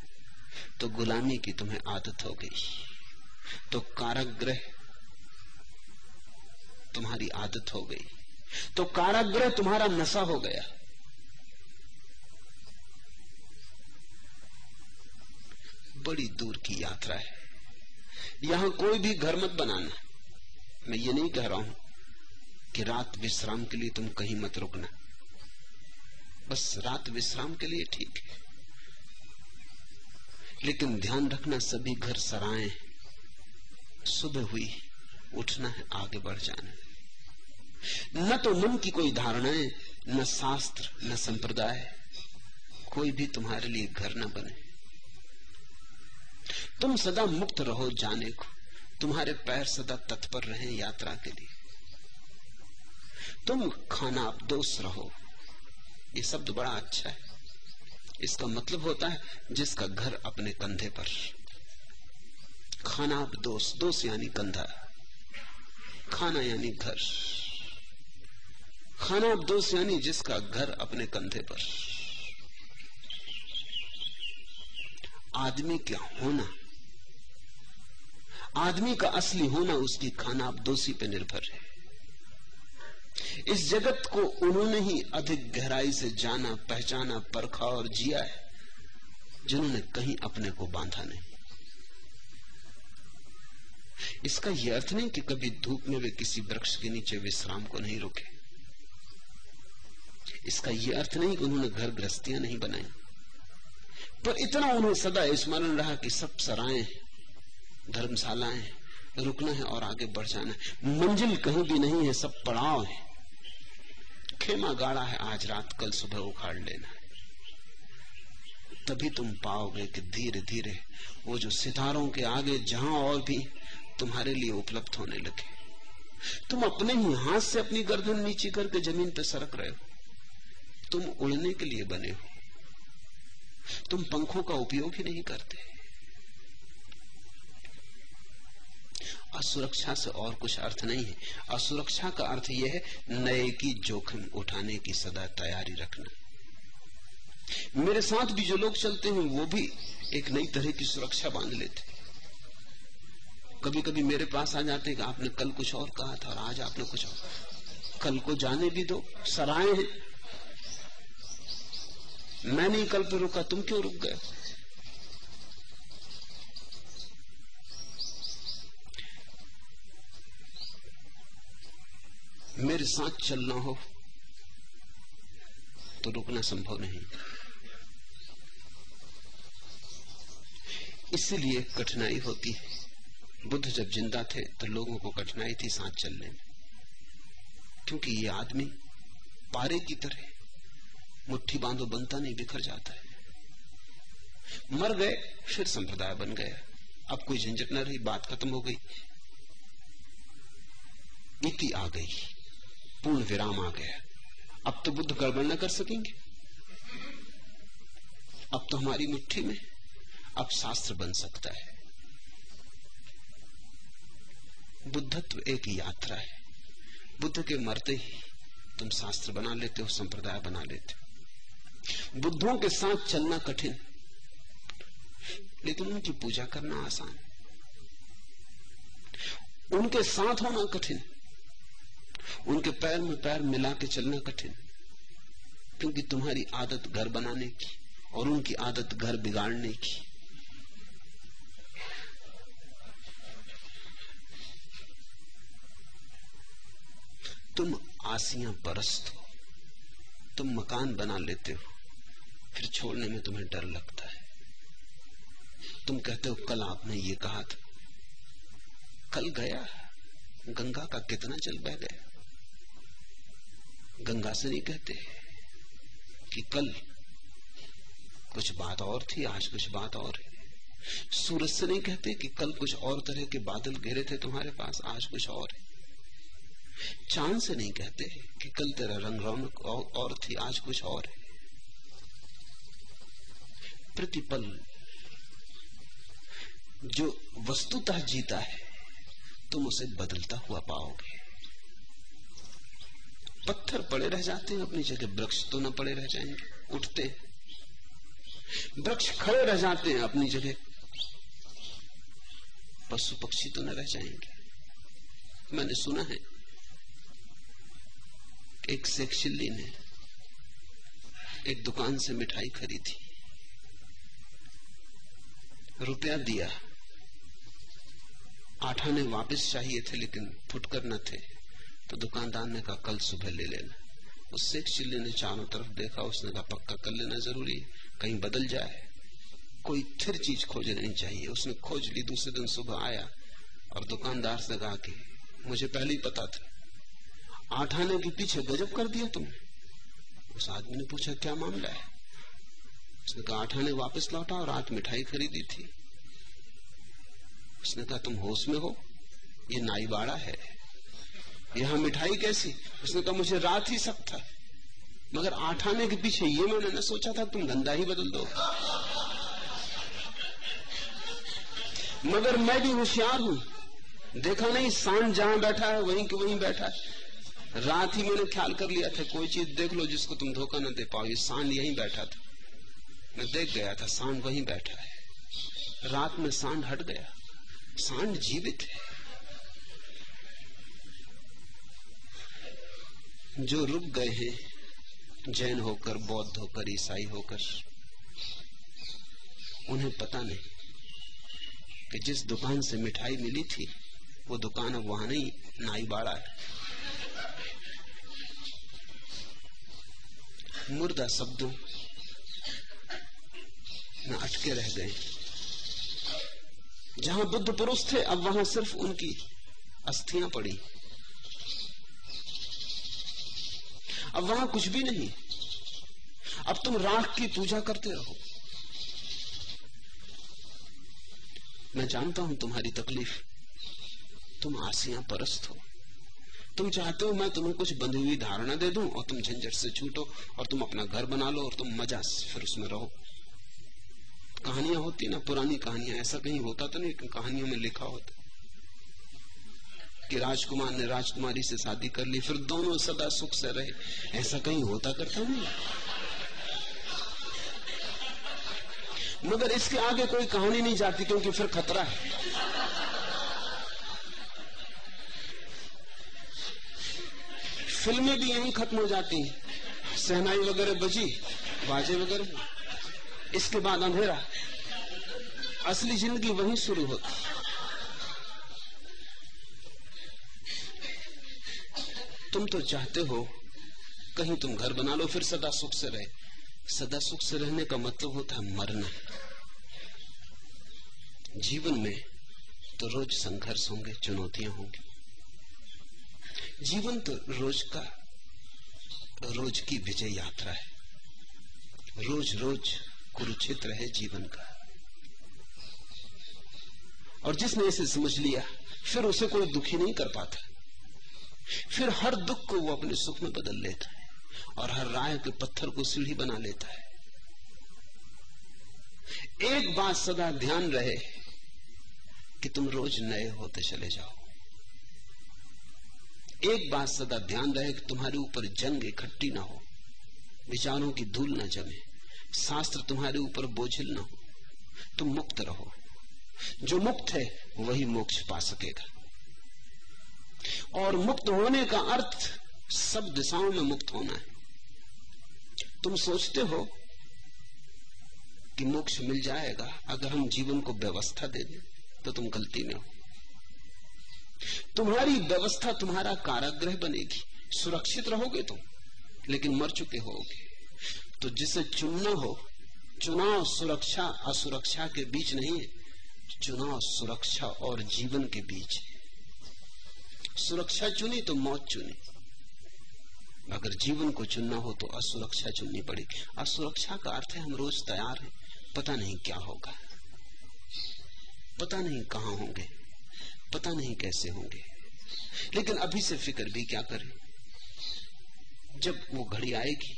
तो गुलामी की तुम्हें आदत हो गई। तो काराग्रह तुम्हारी आदत हो गई। तो काराग्रह तुम्हारा नशा हो गया। बड़ी दूर की यात्रा है। यहाँ कोई भी घर मत बनाना। मैं ये नहीं कह रहा हूँ कि रात विश्राम के लिए तुम कहीं मत रुकना। बस रात विश्राम के लिए ठीक है। लेकिन ध्यान रखना, सभी घर सराए। सुबह हुई, उठना है, आगे बढ़ जाना है। न तो मन की कोई धारणाएँ, न शास्त्र, न संप्रदाय। कोई भी तुम्हारे लिए घर न बने। तुम सदा मुक्त रहो जाने को। तुम्हारे पैर सदा तत्पर रहे यात्रा के लिए। तुम खाना दोष रहो। ये शब्द बड़ा अच्छा है। इसका मतलब होता है जिसका घर अपने कंधे पर। खाना दोष दोष यानी कंधा। खाना यानी घर। खाना अब दोष यानी जिसका घर अपने कंधे पर। आदमी क्या होना? आदमी का असली होना उसकी खाना दोषी पर निर्भर है। इस जगत को उन्होंने ही अधिक गहराई से जाना, पहचाना, परखा और जिया है, जिन्होंने कहीं अपने को बांधा नहीं। इसका यह अर्थ नहीं कि कभी धूप में वे किसी वृक्ष के नीचे विश्राम को नहीं रोके। इसका यह अर्थ नहीं कि उन्होंने घर गृहस्थियाँ नहीं बनाई। पर इतना उन्हें सदा स्मरण रहा कि सब सराय धर्मशालाएँ रुकना है और आगे बढ़ जाना है। मंजिल कहीं भी नहीं है, सब पड़ाव है। खेमा गाड़ा है, आज रात कल सुबह उखाड़ लेना तभी तुम पाओगे कि धीरे धीरे वो जो सितारों के आगे जहाँ और भी तुम्हारे लिए उपलब्ध होने लगे। तुम अपने ही हाथ से अपनी गर्दन नीचे करके ज़मीन पर सरक रहे हो। तुम उड़ने के लिए बने हो। तुम पंखों का उपयोग ही नहीं करते। असुरक्षा से और कुछ अर्थ नहीं है। असुरक्षा का अर्थ यह है, नए की जोखिम उठाने की सदा तैयारी रखना। मेरे साथ भी जो लोग चलते हैं, वो भी एक नई तरह की सुरक्षा बाँध लेते कभी कभी मेरे पास आ जाते हैं कि आपने कल कुछ और कहा था और आज आपने कुछ और कल को जाने भी दो सराय हैं। मैं नहीं कल पे रुका, तुम क्यों रुक गए? मेरे साथ चलना हो तो रुकना संभव नहीं। इसलिए कठिनाई होती है। बुद्ध जब ज़िंदा थे तो लोगों को कठिनाई थी साथ चलने में। क्योंकि ये आदमी पारे की तरह मुट्ठी बांधो बनता नहीं, बिखर जाता है। मर गए, फिर संप्रदाय बन गया। अब कोई झंझट न रही, बात खत्म हो गई। इति आ गई। पूर्ण विराम आ गया। अब तो बुद्ध गड़बड़ न कर सकेंगे। अब तो हमारी मुट्ठी में अब शास्त्र बन सकता है। बुद्धत्व एक यात्रा है। बुद्ध के मरते ही तुम शास्त्र बना लेते हो, संप्रदाय बना लेते हो। बुद्धों के साथ चलना कठिन, लेकिन उनकी पूजा करना आसान। उनके साथ होना कठिन उनके पैर में पैर मिला के चलना कठिन, क्योंकि तुम्हारी आदत घर बनाने की और उनकी आदत घर बिगाड़ने की। तुम आसियाँ परस्त हो, तुम मकान बना लेते हो, फिर छोड़ने में तुम्हें डर लगता है। तुम कहते हो, कल आपने ये कहा था, कल गया गंगा का कितना जल बह गया गंगा से नहीं कहते कि कल कुछ बात और थी, आज कुछ बात और है। सूरज से नहीं कहते कि कल कुछ और तरह के बादल घेरे थे तुम्हारे पास, आज कुछ और है। चाँद से नहीं कहते कि कल तेरा रंग रौनक और थी, आज कुछ और है। प्रतिपल जो वस्तुतः जीता है, तुम उसे बदलता हुआ पाओगे। पत्थर पड़े रह जाते हैं अपनी जगह। वृक्ष तो न पड़े रह जाएँगे, उठते वृक्ष खड़े रह जाते हैं अपनी जगह। पशु पक्षी तो न रह जाएँगे। मैंने सुना है, एक सेक्शिल्ली ने एक दुकान से मिठाई खरीदी। रुपया दिया। आठाने वापस चाहिए थे, लेकिन फुटकर न थे। तो दुकानदार ने कहा, कल सुबह ले लेना। उस शेख चिल्ली ने चारों तरफ़ देखा, उसने कहा, पक्का कर लेना ज़रूरी, कहीं बदल जाए। कोई थिर चीज़ खोज नहीं चाहिए। उसने खोज ली, दूसरे दिन सुबह आया और दुकानदार से कहा कि, मुझे पहले ही पता था। आठ आने के पीछे गजब कर दिया तुमने। उस आदमी ने पूछा, क्या मामला है? उसने कहा, आठ आने वापस लौटा और आठ मिठाई खरीदी थी। उसने कहा, तुम होश में हो? ये नाईबाड़ा है। यहाँ मिठाई कैसी? उसने कहा, मुझे रात ही सब था। मगर आठ आने के पीछे ये मैंने न सोचा था, तुम धंधा ही बदल दो। मगर मैं भी होशियार हूँ। देखा नहीं सांड जहाँ बैठा है, वहीं के वहीं बैठा है। रात ही मैंने ख्याल कर लिया था, कोई चीज़ देख लो जिसको तुम धोखा न दे पाओ। ये सांड यहीं बैठा था। मैं देख गया था सांड वहीं बैठा है। रात में सांड हट गया। सांड जीवित है। जो रुक गए हैं, जैन होकर, बौद्ध होकर, ईसाई होकर, उन्हें पता नहीं कि जिस दुकान से मिठाई मिली थी, वो दुकान अब वहाँ नहीं, नाई बाड़ा है। मुर्दा शब्दों में अटके रह गए। जहाँ बुद्ध पुरुष थे, अब वहाँ सिर्फ़ उनकी अस्थियाँ पड़ी। अब वहाँ कुछ भी नहीं। अब तुम राख की पूजा करते रहो। मैं जानता हूँ तुम्हारी तकलीफ़। तुम आसियाँ परस्त हो। तुम चाहते हो मैं तुम्हें कुछ बंधी हुई धारणा दे दूँ और तुम झंझट से छूटो और तुम अपना घर बना लो और तुम मज़ा फिर उसमें रहो। कहानियाँ होती ना, पुरानी कहानियाँ। ऐसा कहीं होता तो नहीं कहानियों में लिखा होता। कि राजकुमार ने राजकुमारी से शादी कर ली, फिर दोनों सदा सुख से रहे। ऐसा कहीं होता करता नहीं। मगर इसके आगे कोई कहानी नहीं जाती, क्योंकि फिर खतरा है। फ़िल्में भी यहीं खत्म हो जाती हैं। सहनाई वगैरह बजी, बाजे वगैरह। इसके बाद अंधेरा। असली ज़िंदगी वहीं शुरू होती। तुम तो चाहते हो, कहीं तुम घर बना लो, फिर सदा सुख से रहे। सदा सुख से रहने का मतलब होता है मरना। जीवन में तो रोज संघर्ष होंगे, चुनौतियाँ होंगी। जीवन तो रोज का, रोज की विजय यात्रा है। रोज रोज कुरुक्षेत्र है जीवन का। और जिसने इसे समझ लिया, फिर उसे कोई दुखी नहीं कर पाता। फिर हर दुख को वो अपने सुख में बदल लेता है और हर राय के पत्थर को सीढ़ी बना लेता है। एक बात सदा ध्यान रहे कि तुम रोज नए होते चले जाओ। एक बात सदा ध्यान रहे कि तुम्हारे ऊपर जंग इकट्ठी ना हो, विचारों की धूल ना जमे, शास्त्र तुम्हारे ऊपर बोझिल ना हो, तुम मुक्त रहो। जो मुक्त है, वही मोक्ष पा सकेगा। और मुक्त होने का अर्थ सब दिशाओं में मुक्त होना है। तुम सोचते हो कि मोक्ष मिल जाएगा अगर हम जीवन को व्यवस्था दे दें तो तुम गलती में हो। तुम्हारी व्यवस्था, तुम्हारा कारागृह बनेगी। सुरक्षित रहोगे तुम, लेकिन मर चुके होगे। तो जिसे चुनना हो, चुनाव, सुरक्षा, असुरक्षा के बीच नहीं है चुनाव, सुरक्षा और जीवन के बीच। है सुरक्षा चुनी तो मौत चुनी। अगर जीवन को चुनना हो तो असुरक्षा चुननी पड़ेगी। असुरक्षा का अर्थ है हम रोज तैयार हैं, पता नहीं क्या होगा। पता नहीं कहाँ होंगे, पता नहीं कैसे होंगे। लेकिन अभी से फ़िक्र भी क्या करें? जब वो घड़ी आएगी,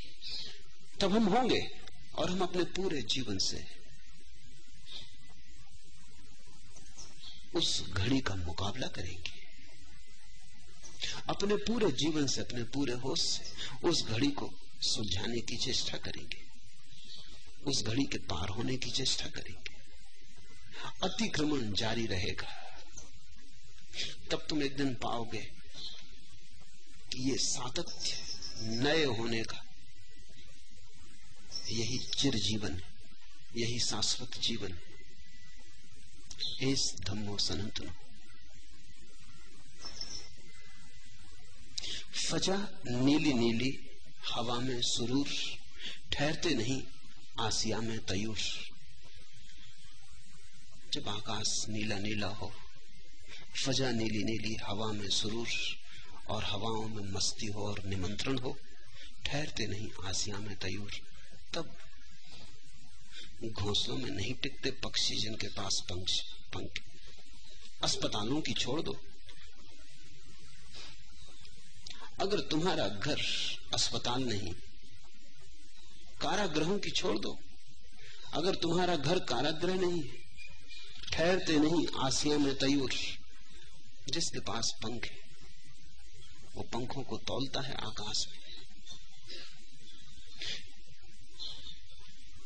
तब हम होंगे और हम अपने पूरे जीवन से उस घड़ी का मुकाबला करेंगे। अपने पूरे जीवन से, अपने पूरे होश से, उस घड़ी को सुलझाने की चेष्टा करेंगे। उस घड़ी के पार होने की चेष्टा करेंगे। अतिक्रमण जारी रहेगा। तब तुम एक दिन पाओगे कि ये सातत्य नए होने का, यही चिर जीवन, यही शाश्वत जीवन। इस धम्मो सनातन। फजा नीली नीली हवा में सुरूर, ठहरते नहीं आसिया में तयूर। जब आकाश नीला नीला हो, फजा नीली नीली हवा में सुरूर और हवाओं में मस्ती हो और निमंत्रण हो, ठहरते नहीं आसिया में तयूर, तब घोंसलों में नहीं टिकते पक्षी जिनके पास पंख पंख। अस्पतालों की छोड़ दो। अगर तुम्हारा घर अस्पताल नहीं, कारागृहों की छोड़ दो। अगर तुम्हारा घर कारागृह नहीं, ठहरते नहीं आसिया में तयूर, जिसके पास पंख है, वो पंखों को तोलता है आकाश में।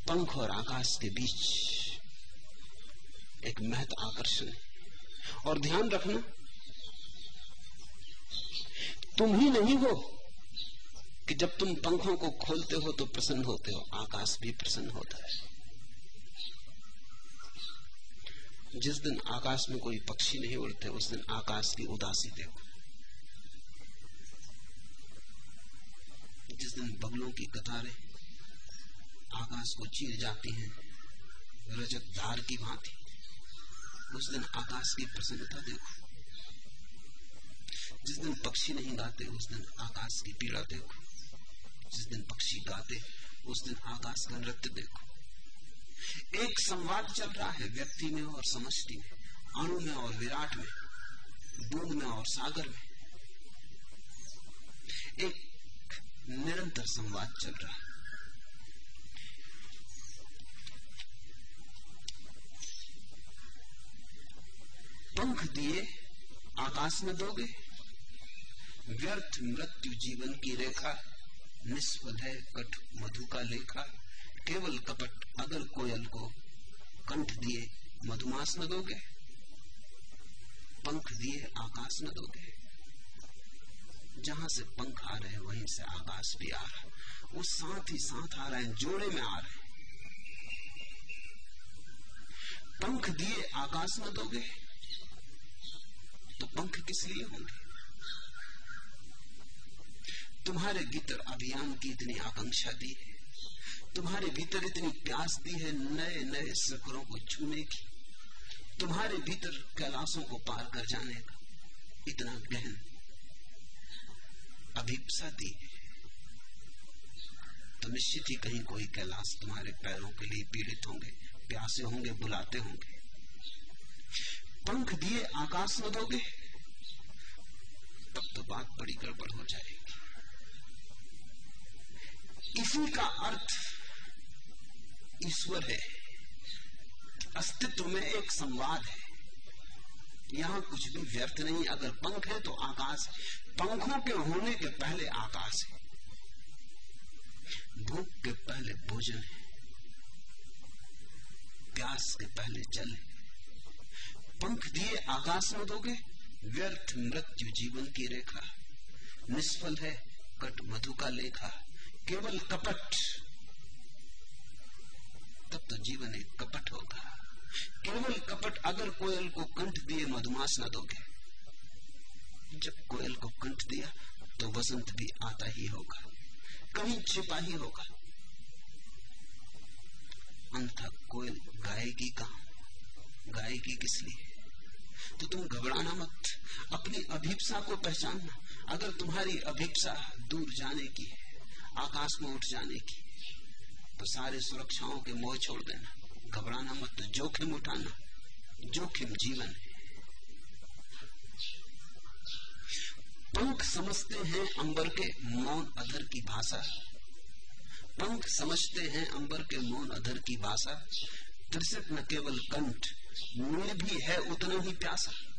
पंख और आकाश के बीच एक महत आकर्षण और ध्यान रखना तुम ही नहीं हो। कि जब तुम पंखों को खोलते हो तो प्रसन्न होते हो, आकाश भी प्रसन्न होता है। जिस दिन आकाश में कोई पक्षी नहीं उड़ते, उस दिन आकाश की उदासी देखो। जिस दिन बगलों की कतारें आकाश को चीर जाती हैं, रजत धार की भांति, उस दिन आकाश की प्रसन्नता देखो। जिस दिन पक्षी नहीं गाते, उस दिन आकाश की पीड़ा देखो। जिस दिन पक्षी गाते, उस दिन आकाश का नृत्य देखो। एक संवाद चल रहा है व्यक्ति में और समष्टि में, अणु में और विराट में, बूंद में और सागर में। एक निरंतर संवाद चल रहा है। पंख दिए, आकाश में दोगे व्यर्थ मृत्यु जीवन की रेखा है कठ मधु का लेखा, केवल कपट अगर कोयल को कंठ दिए मधुमास न दोगे, पंख दिए आकाश न दोगे। जहाँ से पंख आ रहे वहीं से आकाश भी आ रहा वो साथ ही साथ आ रहे हैं, जोड़े में आ रहे हैं। पंख दिए आकाश न दोगे तो पंख किस लिए होंगे? तुम्हारे भीतर अभियान की इतनी आकांक्षा दी है। तुम्हारे भीतर इतनी प्यास दी है नए नए शिखरों को छूने की। तुम्हारे भीतर कैलाशों को पार कर जाने का इतना गहन अभिप्सा दी है। तो निश्चित ही कहीं कोई कैलाश तुम्हारे पैरों के लिए पीड़ित होंगे, प्यासे होंगे, बुलाते होंगे। पंख दिए, आकाश में दोगे, तब तो बात बड़ी गड़बड़ हो जाएगी। इसी का अर्थ ईश्वर है। अस्तित्व में एक संवाद है। यहाँ कुछ भी व्यर्थ नहीं। अगर पंख है तो आकाश पंखों के होने के पहले आकाश है। भूख के पहले भोजन है। प्यास के पहले जल है। पंख दिए आकाश में दोगे, व्यर्थ मृत्यु जीवन की रेखा। निष्फल है, कट मधु का लेखा। केवल कपट, तब तो जीवन एक कपट होगा। केवल कपट अगर कोयल को कंठ दिए, मधुमास न दोगे जब कोयल को कंठ दिया तो वसंत भी आता ही होगा। कहीं छिपा ही होगा। अंथा कोयल गाएगी कहा? गाएगी किस लिए? तो तुम घबराना मत। अपनी अभिप्सा को पहचानना। अगर तुम्हारी अभिप्सा दूर जाने की आकाश में उठ जाने की। तो सारे सुरक्षाओं के मोह छोड़ देना। घबराना मत तो जोखिम उठाना। जोखिम जीवन। है पंख समझते हैं अंबर के मौन अधर की भाषा। पंख समझते हैं अंबर के मौन अधर की भाषा। त्रिशत न केवल कंठ नील भी है उतना ही प्यासा।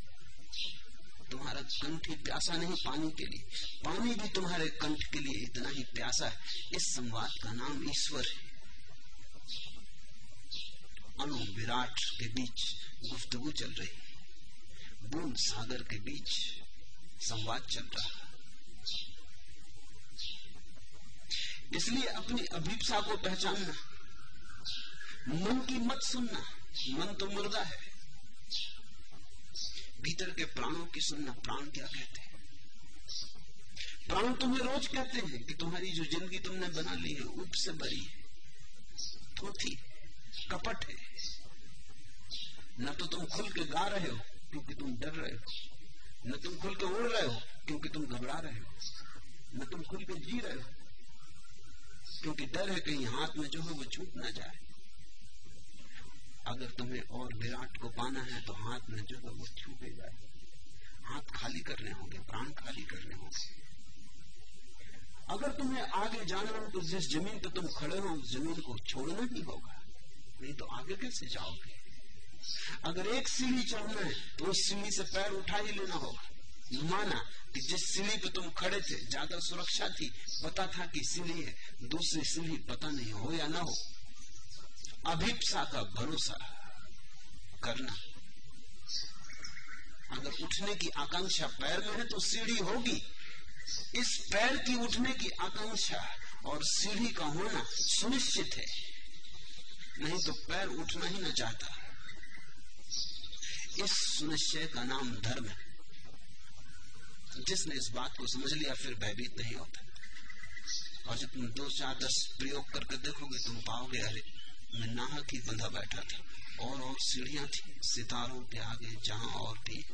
तुम्हारा कंठ ही प्यासा नहीं, पानी के लिए। पानी भी तुम्हारे कंठ के लिए इतना ही प्यासा है। इस संवाद का नाम ईश्वर है। अणु विराट के बीच गुफ्तगु चल रही बूंद सागर के बीच संवाद चल रहा इसलिए अपनी अभिप्सा को पहचानना, मन की मत सुनना, मन तो मुर्दा है। भीतर के प्राणों की सुनना, प्राण क्या कहते हैं? प्राण तुम्हें रोज कहते हैं कि तुम्हारी जो ज़िंदगी तुमने बना ली है उप से बरी है। थोथी कपट है। न तो तुम खुल के गा रहे हो, क्योंकि तुम डर रहे हो। न तुम खुल के उड़ रहे हो, क्योंकि तुम घबरा रहे हो। न तुम खुल के जी रहे हो, क्योंकि डर है कहीं हाथ में जो है वो छूट ना जाए। अगर तुम्हें और विराट को पाना है तो हाथ में जो है वो छूटे जाए। हाथ खाली करने होंगे, प्राण खाली करने होंगे। अगर तुम्हें आगे जाना हो तो जिस ज़मीन पर तुम खड़े हो, उस ज़मीन को छोड़ना ही होगा। नहीं तो आगे कैसे जाओगे? अगर एक सीढ़ी चढ़ना है तो उस सीढ़ी से पैर उठा ही लेना होगा। माना कि जिस सीढ़ी पे तुम खड़े थे, ज़्यादा सुरक्षा थी, पता था कि सीढ़ी है, दूसरी सीढ़ी पता नहीं हो या ना हो। अभिप्सा का भरोसा करना। अगर उठने की आकांक्षा पैर में है तो सीढ़ी होगी। इस पैर की उठने की आकांक्षा और सीढ़ी का होना सुनिश्चित है। नहीं तो पैर उठना ही ना चाहता। इस सुनिश्चय का नाम धर्म है। जिसने इस बात को समझ लिया, फिर भयभीत नहीं होता। और जब तुम दो चार दस प्रयोग करके देखोगे, तुम पाओगे, अरे मैं नाह की बंधा बैठा था। और और सीढ़ियाँ थी, सितारों के आगे जहाँ और भी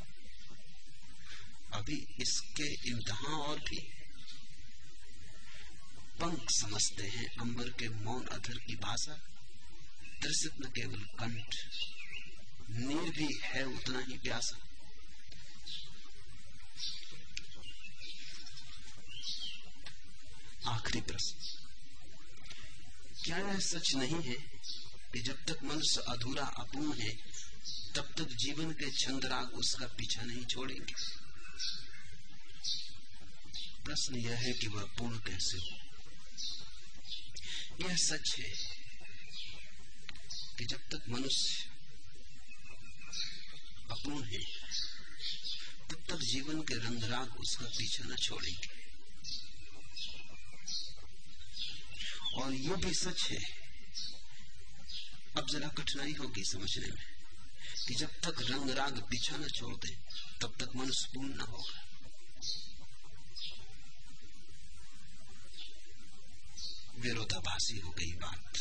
अभी इसके इम्तहा और भी पंख समझते हैं अंबर के मौन अधर की भाषा। दृश्य न केवल कंठ नीर भी है उतना ही प्यासा। आखिरी प्रश्न। क्या यह सच नहीं है कि जब तक मनुष्य अधूरा अपूर्ण है, तब तक जीवन के छंदराग उसका पीछा नहीं छोड़ेंगे। प्रश्न यह है कि वह पूर्ण कैसे हो? यह सच है कि जब तक मनुष्य अपूर्ण है, तब तक जीवन के रंगराग उसका पीछा न छोड़ेंगे। और ये भी सच है अब जरा कठिनाई होगी समझने में कि जब तक रंग राग पीछा न छोड़ दे तब तक मनुष्य पूर्ण न होगा। विरोधाभासी हो गई बात।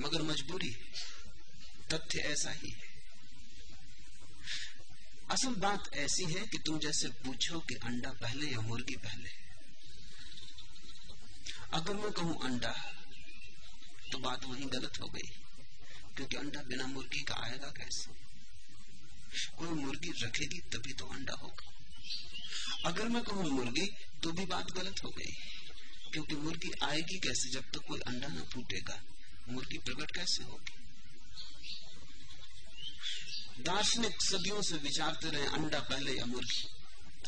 मगर मजबूरी, तथ्य ऐसा ही है। असल बात ऐसी है कि तुम जैसे पूछो कि अंडा पहले या मुर्गी पहले। अगर मैं कहूँ अंडा तो बात वहीं गलत हो गई। क्योंकि अंडा बिना मुर्गी का आएगा कैसे? कोई मुर्गी रखेगी तभी तो अंडा होगा। अगर मैं कहूँ मुर्गी तो भी बात गलत हो गई। क्योंकि मुर्गी आएगी कैसे जब तक तो कोई अंडा ना फूटेगा? मुर्गी प्रकट कैसे होगी? दार्शनिक सदियों से विचारते रहे, अंडा पहले या मुर्गी।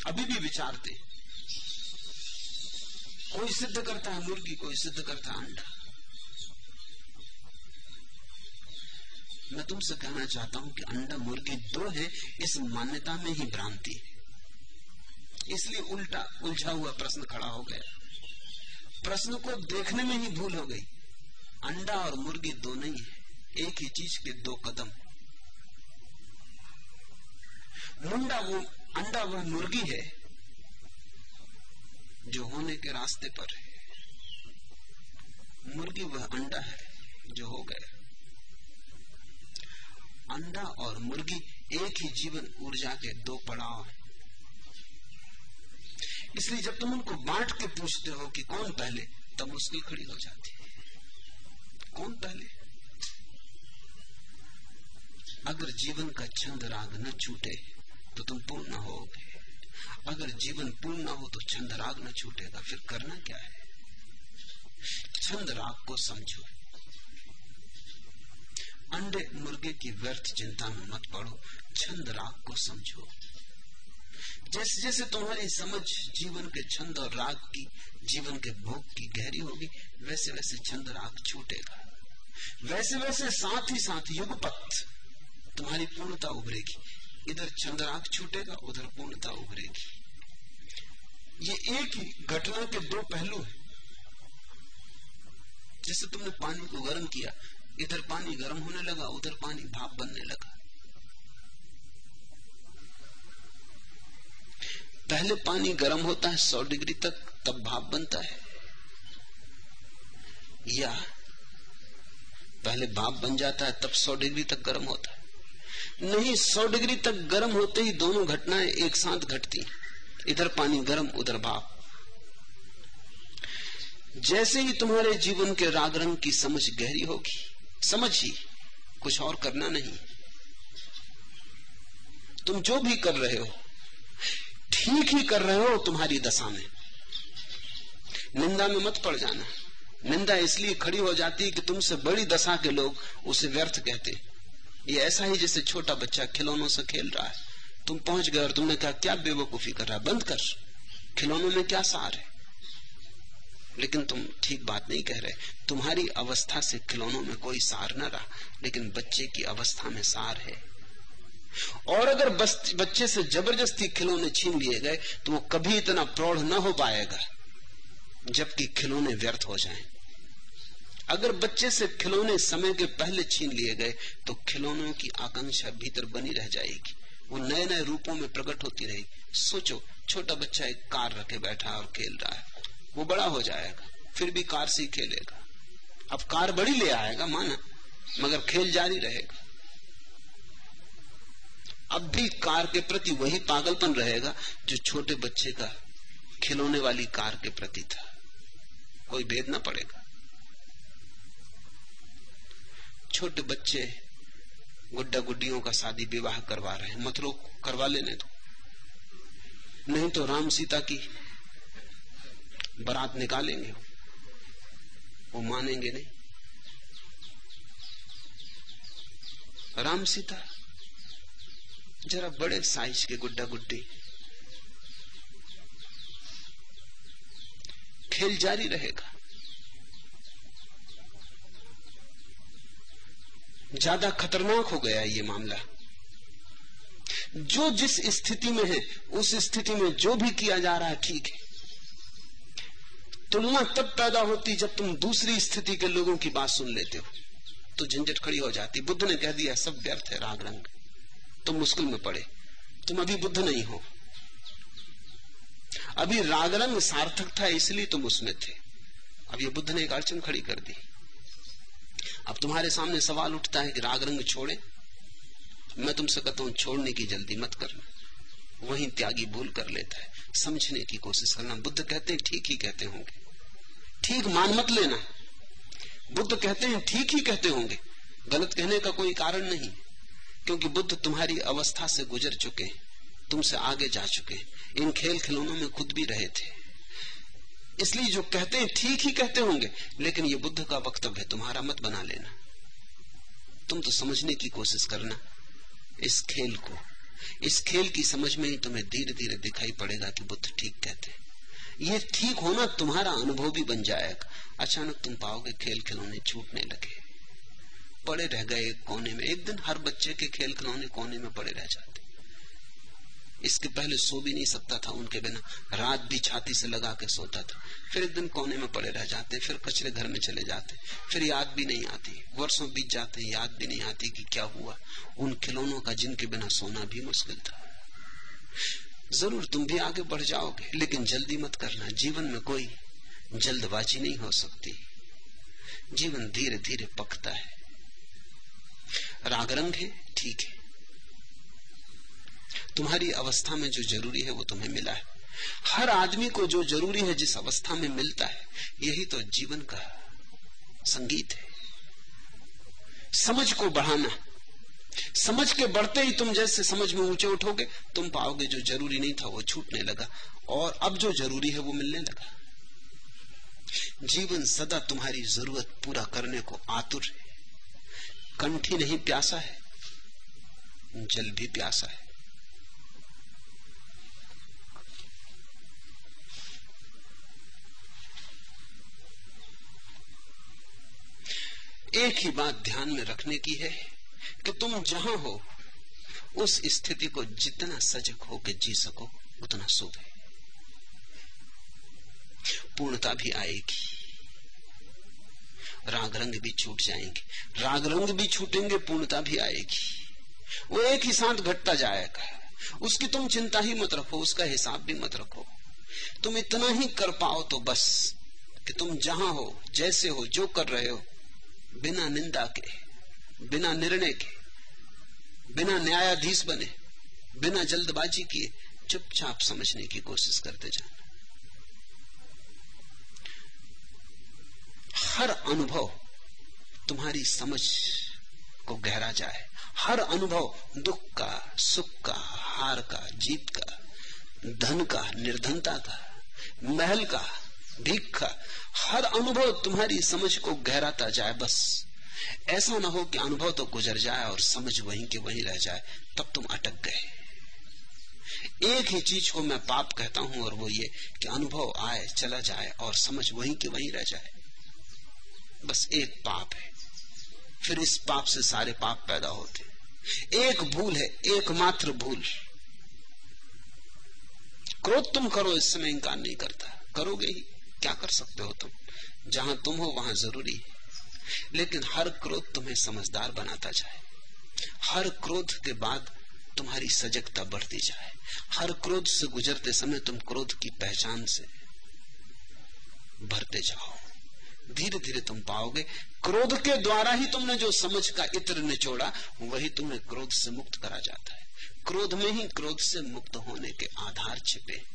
अभी भी विचारते। कोई सिद्ध करता है मुर्गी, कोई सिद्ध करता है अंडा। मैं तुमसे कहना चाहता हूँ कि अंडा मुर्गी दो है, इस मान्यता में ही भ्रांति। इसलिए उल्टा, उलझा हुआ प्रश्न खड़ा हो गया। प्रश्न को देखने में ही भूल हो गई। अंडा और मुर्गी दो नहीं है, एक ही चीज़ के दो कदम। मुंडा वो, अंडा वह मुर्गी है, जो होने के रास्ते पर है। मुर्गी वह अंडा है, जो हो गया। अंडा और मुर्गी एक ही जीवन ऊर्जा के दो पड़ाव हैं। इसलिए जब तुम उनको बांट के पूछते हो कि कौन पहले, तब मुश्किल खड़ी हो जाती है। कौन पहले? अगर जीवन का छंद राग न छूटे तो तुम पूर्ण होगे। अगर जीवन पूर्ण हो तो छंद राग न छूटेगा। फिर करना क्या है? छंद राग को समझो। अंडे मुर्गे की व्यर्थ चिंता में मत पड़ो, छंद राग को समझो। जैसे जैसे तुम्हारी समझ जीवन के छंद और राग की, जीवन के भोग की गहरी होगी, वैसे वैसे छंद राग छूटेगा। वैसे वैसे साथ ही साथ युगपथ तुम्हारी पूर्णता उभरेगी। इधर चंद्राग छूटेगा, उधर पूर्णता उभरेगी। ये एक ही घटना के दो पहलू हैं। जैसे तुमने पानी को गर्म किया इधर पानी गर्म होने लगा, उधर पानी भाप बनने लगा। पहले पानी गर्म होता है सौ डिग्री तक, तब भाप बनता है। या पहले भाप बन जाता है, तब सौ डिग्री तक गर्म होता है। नहीं, सौ डिग्री तक गर्म होते ही दोनों घटनाएँ एक साथ घटती इधर पानी गर्म, उधर भाप। जैसे ही तुम्हारे जीवन के राग रंग की समझ गहरी होगी समझ ही कुछ और करना नहीं। तुम जो भी कर रहे हो, ठीक ही कर रहे हो तुम्हारी दशा में। निंदा में मत पड़ जाना। निंदा इसलिए खड़ी हो जाती है कि तुमसे बड़ी दशा के लोग उसे व्यर्थ कहते। ये ऐसा ही जैसे छोटा बच्चा खिलौनों से खेल रहा है। तुम पहुँच गए और तुमने कहा, क्या बेवकूफ़ी कर रहा है? बंद कर। खिलौनों में क्या सार है? लेकिन तुम ठीक बात नहीं कह रहे। तुम्हारी अवस्था से खिलौनों में कोई सार न रहा, लेकिन बच्चे की अवस्था में सार है। और अगर बच्चे से ज़बरदस्ती खिलौने छीन लिए गए तो वो कभी इतना प्रौढ़ न हो पाएगा, जबकि खिलौने व्यर्थ हो जाएँ। अगर बच्चे से खिलौने समय के पहले छीन लिए गए तो खिलौनों की आकांक्षा भीतर बनी रह जाएगी। वो नए नए रूपों में प्रकट होती रहेगी। सोचो, छोटा बच्चा एक कार रखे बैठा और खेल रहा है। वो बड़ा हो जाएगा, फिर भी कार से खेलेगा अब कार बड़ी ले आएगा, माना, मगर खेल जारी रहेगा। अब भी कार के प्रति वही पागलपन रहेगा जो छोटे बच्चे का खिलौने वाली कार के प्रति था। कोई भेद ना पड़ेगा। छोटे बच्चे गुड्डा गुड्डियों का शादी विवाह करवा रहे हैं। मत रोक, करवा लेने दो। नहीं तो राम सीता की बारात निकालेंगे। वो मानेंगे नहीं। राम सीता, जरा बड़े साइज़ के गुड्डा गुड्डी खेल जारी रहेगा। ज़्यादा खतरनाक हो गया ये मामला। जो जिस स्थिति में है, उस स्थिति में जो भी किया जा रहा है, ठीक है। तुलना तब पैदा होती जब तुम दूसरी स्थिति के लोगों की बात सुन लेते हो। तो झंझट खड़ी हो जाती। बुद्ध ने कह दिया, सब व्यर्थ है राग रंग। तुम मुश्किल में पड़े। तुम अभी बुद्ध नहीं हो। अभी राग रंग सार्थक था, इसलिए तुम उसमें थे। अब ये बुद्ध ने एक अड़चन खड़ी कर दी। अब तुम्हारे सामने सवाल उठता है कि राग रंग छोड़े। मैं तुमसे कहता हूँ, छोड़ने की जल्दी मत करना। वही त्यागी भूल कर लेता है। समझने की कोशिश करना। बुद्ध कहते ठीक ही कहते होंगे। ठीक मान मत लेना। बुद्ध कहते हैं, ठीक ही कहते होंगे। गलत कहने का कोई कारण नहीं, क्योंकि बुद्ध तुम्हारी अवस्था से गुजर चुके तुमसे आगे जा चुके इन खेल खिलौनों में खुद भी रहे थे। इसलिए जो कहते हैं, ठीक ही कहते होंगे, लेकिन ये बुद्ध का वक्तव्य है, तुम्हारा मत बना लेना। तुम तो समझने की कोशिश करना, इस खेल को। इस खेल की समझ में ही तुम्हें धीरे धीरे दिखाई पड़ेगा कि बुद्ध ठीक कहते ये ठीक होना तुम्हारा अनुभव भी बन जाएगा। अचानक तुम पाओगे खेल खिलौने छूटने लगे। पड़े रह गए कोने में। एक दिन हर बच्चे के खेल खिलौने कोने में पड़े रह जाते। इसके पहले सो भी नहीं सकता था, उनके बिना। रात भी छाती से लगा के सोता था। फिर एक दिन कोने में पड़े रह जाते, फिर कचरे घर में चले जाते। फिर याद भी नहीं आती। वर्षों बीत जाते, याद भी नहीं आती कि क्या हुआ। उन खिलौनों का जिनके बिना सोना भी मुश्किल था। ज़रूर तुम भी आगे बढ़ जाओगे। लेकिन जल्दी मत करना। जीवन में कोई जल्दबाजी नहीं हो सकती। जीवन धीरे धीरे पकता है। राग रंग है, ठीक है। तुम्हारी अवस्था में जो ज़रूरी है वो तुम्हें मिला है। हर आदमी को जो ज़रूरी है जिस अवस्था में मिलता है, यही तो जीवन का संगीत है। समझ को बढ़ाना समझ के बढ़ते ही तुम जैसे समझ में ऊँचे उठोगे, तुम पाओगे जो ज़रूरी नहीं था वो छूटने लगा और अब जो ज़रूरी है वो मिलने लगा। जीवन सदा तुम्हारी ज़रूरत पूरा करने को आतुर है। कंठी नहीं प्यासा है, जल भी प्यासा है। एक ही बात ध्यान में रखने की है कि तुम जहाँ हो, उस स्थिति को जितना सजग हो के जी सको, उतना शुभ है पूर्णता भी आएगी। राग रंग भी छूट जाएँगे। राग रंग भी छूटेंगे, पूर्णता भी आएगी। वो एक ही साथ घटता जाएगा। उसकी तुम चिंता ही मत रखो, उसका हिसाब भी मत रखो। तुम इतना ही कर पाओ तो बस, कि तुम जहाँ हो, जैसे हो, जो कर रहे हो, बिना निंदा के। बिना निर्णय के, बिना न्यायाधीश बने, बिना जल्दबाजी किए चुपचाप समझने की कोशिश करते जाना। हर अनुभव तुम्हारी समझ को गहरा जाए। हर अनुभव दुख का, सुख का, हार का, जीत का, धन का, निर्धनता का, महल का, भीख का, हर अनुभव तुम्हारी समझ को गहराता जाए बस। ऐसा ना हो कि अनुभव तो गुजर जाए और समझ वहीं के वहीं रह जाए, तब तुम अटक गए। एक ही चीज़ को मैं पाप कहता हूँ और वो ये कि अनुभव आए, चला जाए और समझ वहीं के वहीं रह जाए। बस एक पाप है। फिर इस पाप से सारे पाप पैदा होते। एक भूल है, एकमात्र भूल। क्रोध तुम करो, इस समय इंकार नहीं करता। करोगे ही, क्या कर सकते हो तुम? जहाँ तुम हो, वहाँ ज़रूरी है। लेकिन हर क्रोध तुम्हें समझदार बनाता जाए। हर क्रोध के बाद तुम्हारी सजगता बढ़ती जाए। हर क्रोध से गुजरते समय तुम क्रोध की पहचान से भरते जाओ। धीरे धीरे तुम पाओगे, क्रोध के द्वारा ही तुमने जो समझ का इत्र निचोड़ा, वही तुम्हें क्रोध से मुक्त करा जाता है। क्रोध में ही क्रोध से मुक्त होने के आधार छिपे।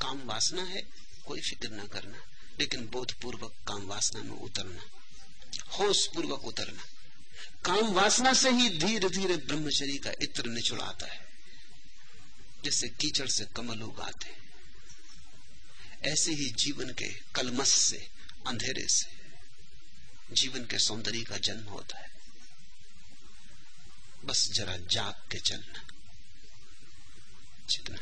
काम वासना है, कोई फ़िक्र ना करना, लेकिन बोधपूर्वक काम वासना में उतरना। होश पूर्वक उतरना। काम वासना से ही धीरे धीरे ब्रह्मचरी का इत्र निचुड़ाता है जैसे कीचड़ से कमल उगाते ऐसे ही जीवन के कलमस से, अंधेरे से जीवन के सौंदर्य का जन्म होता है। बस जरा जाग के चलना, जितना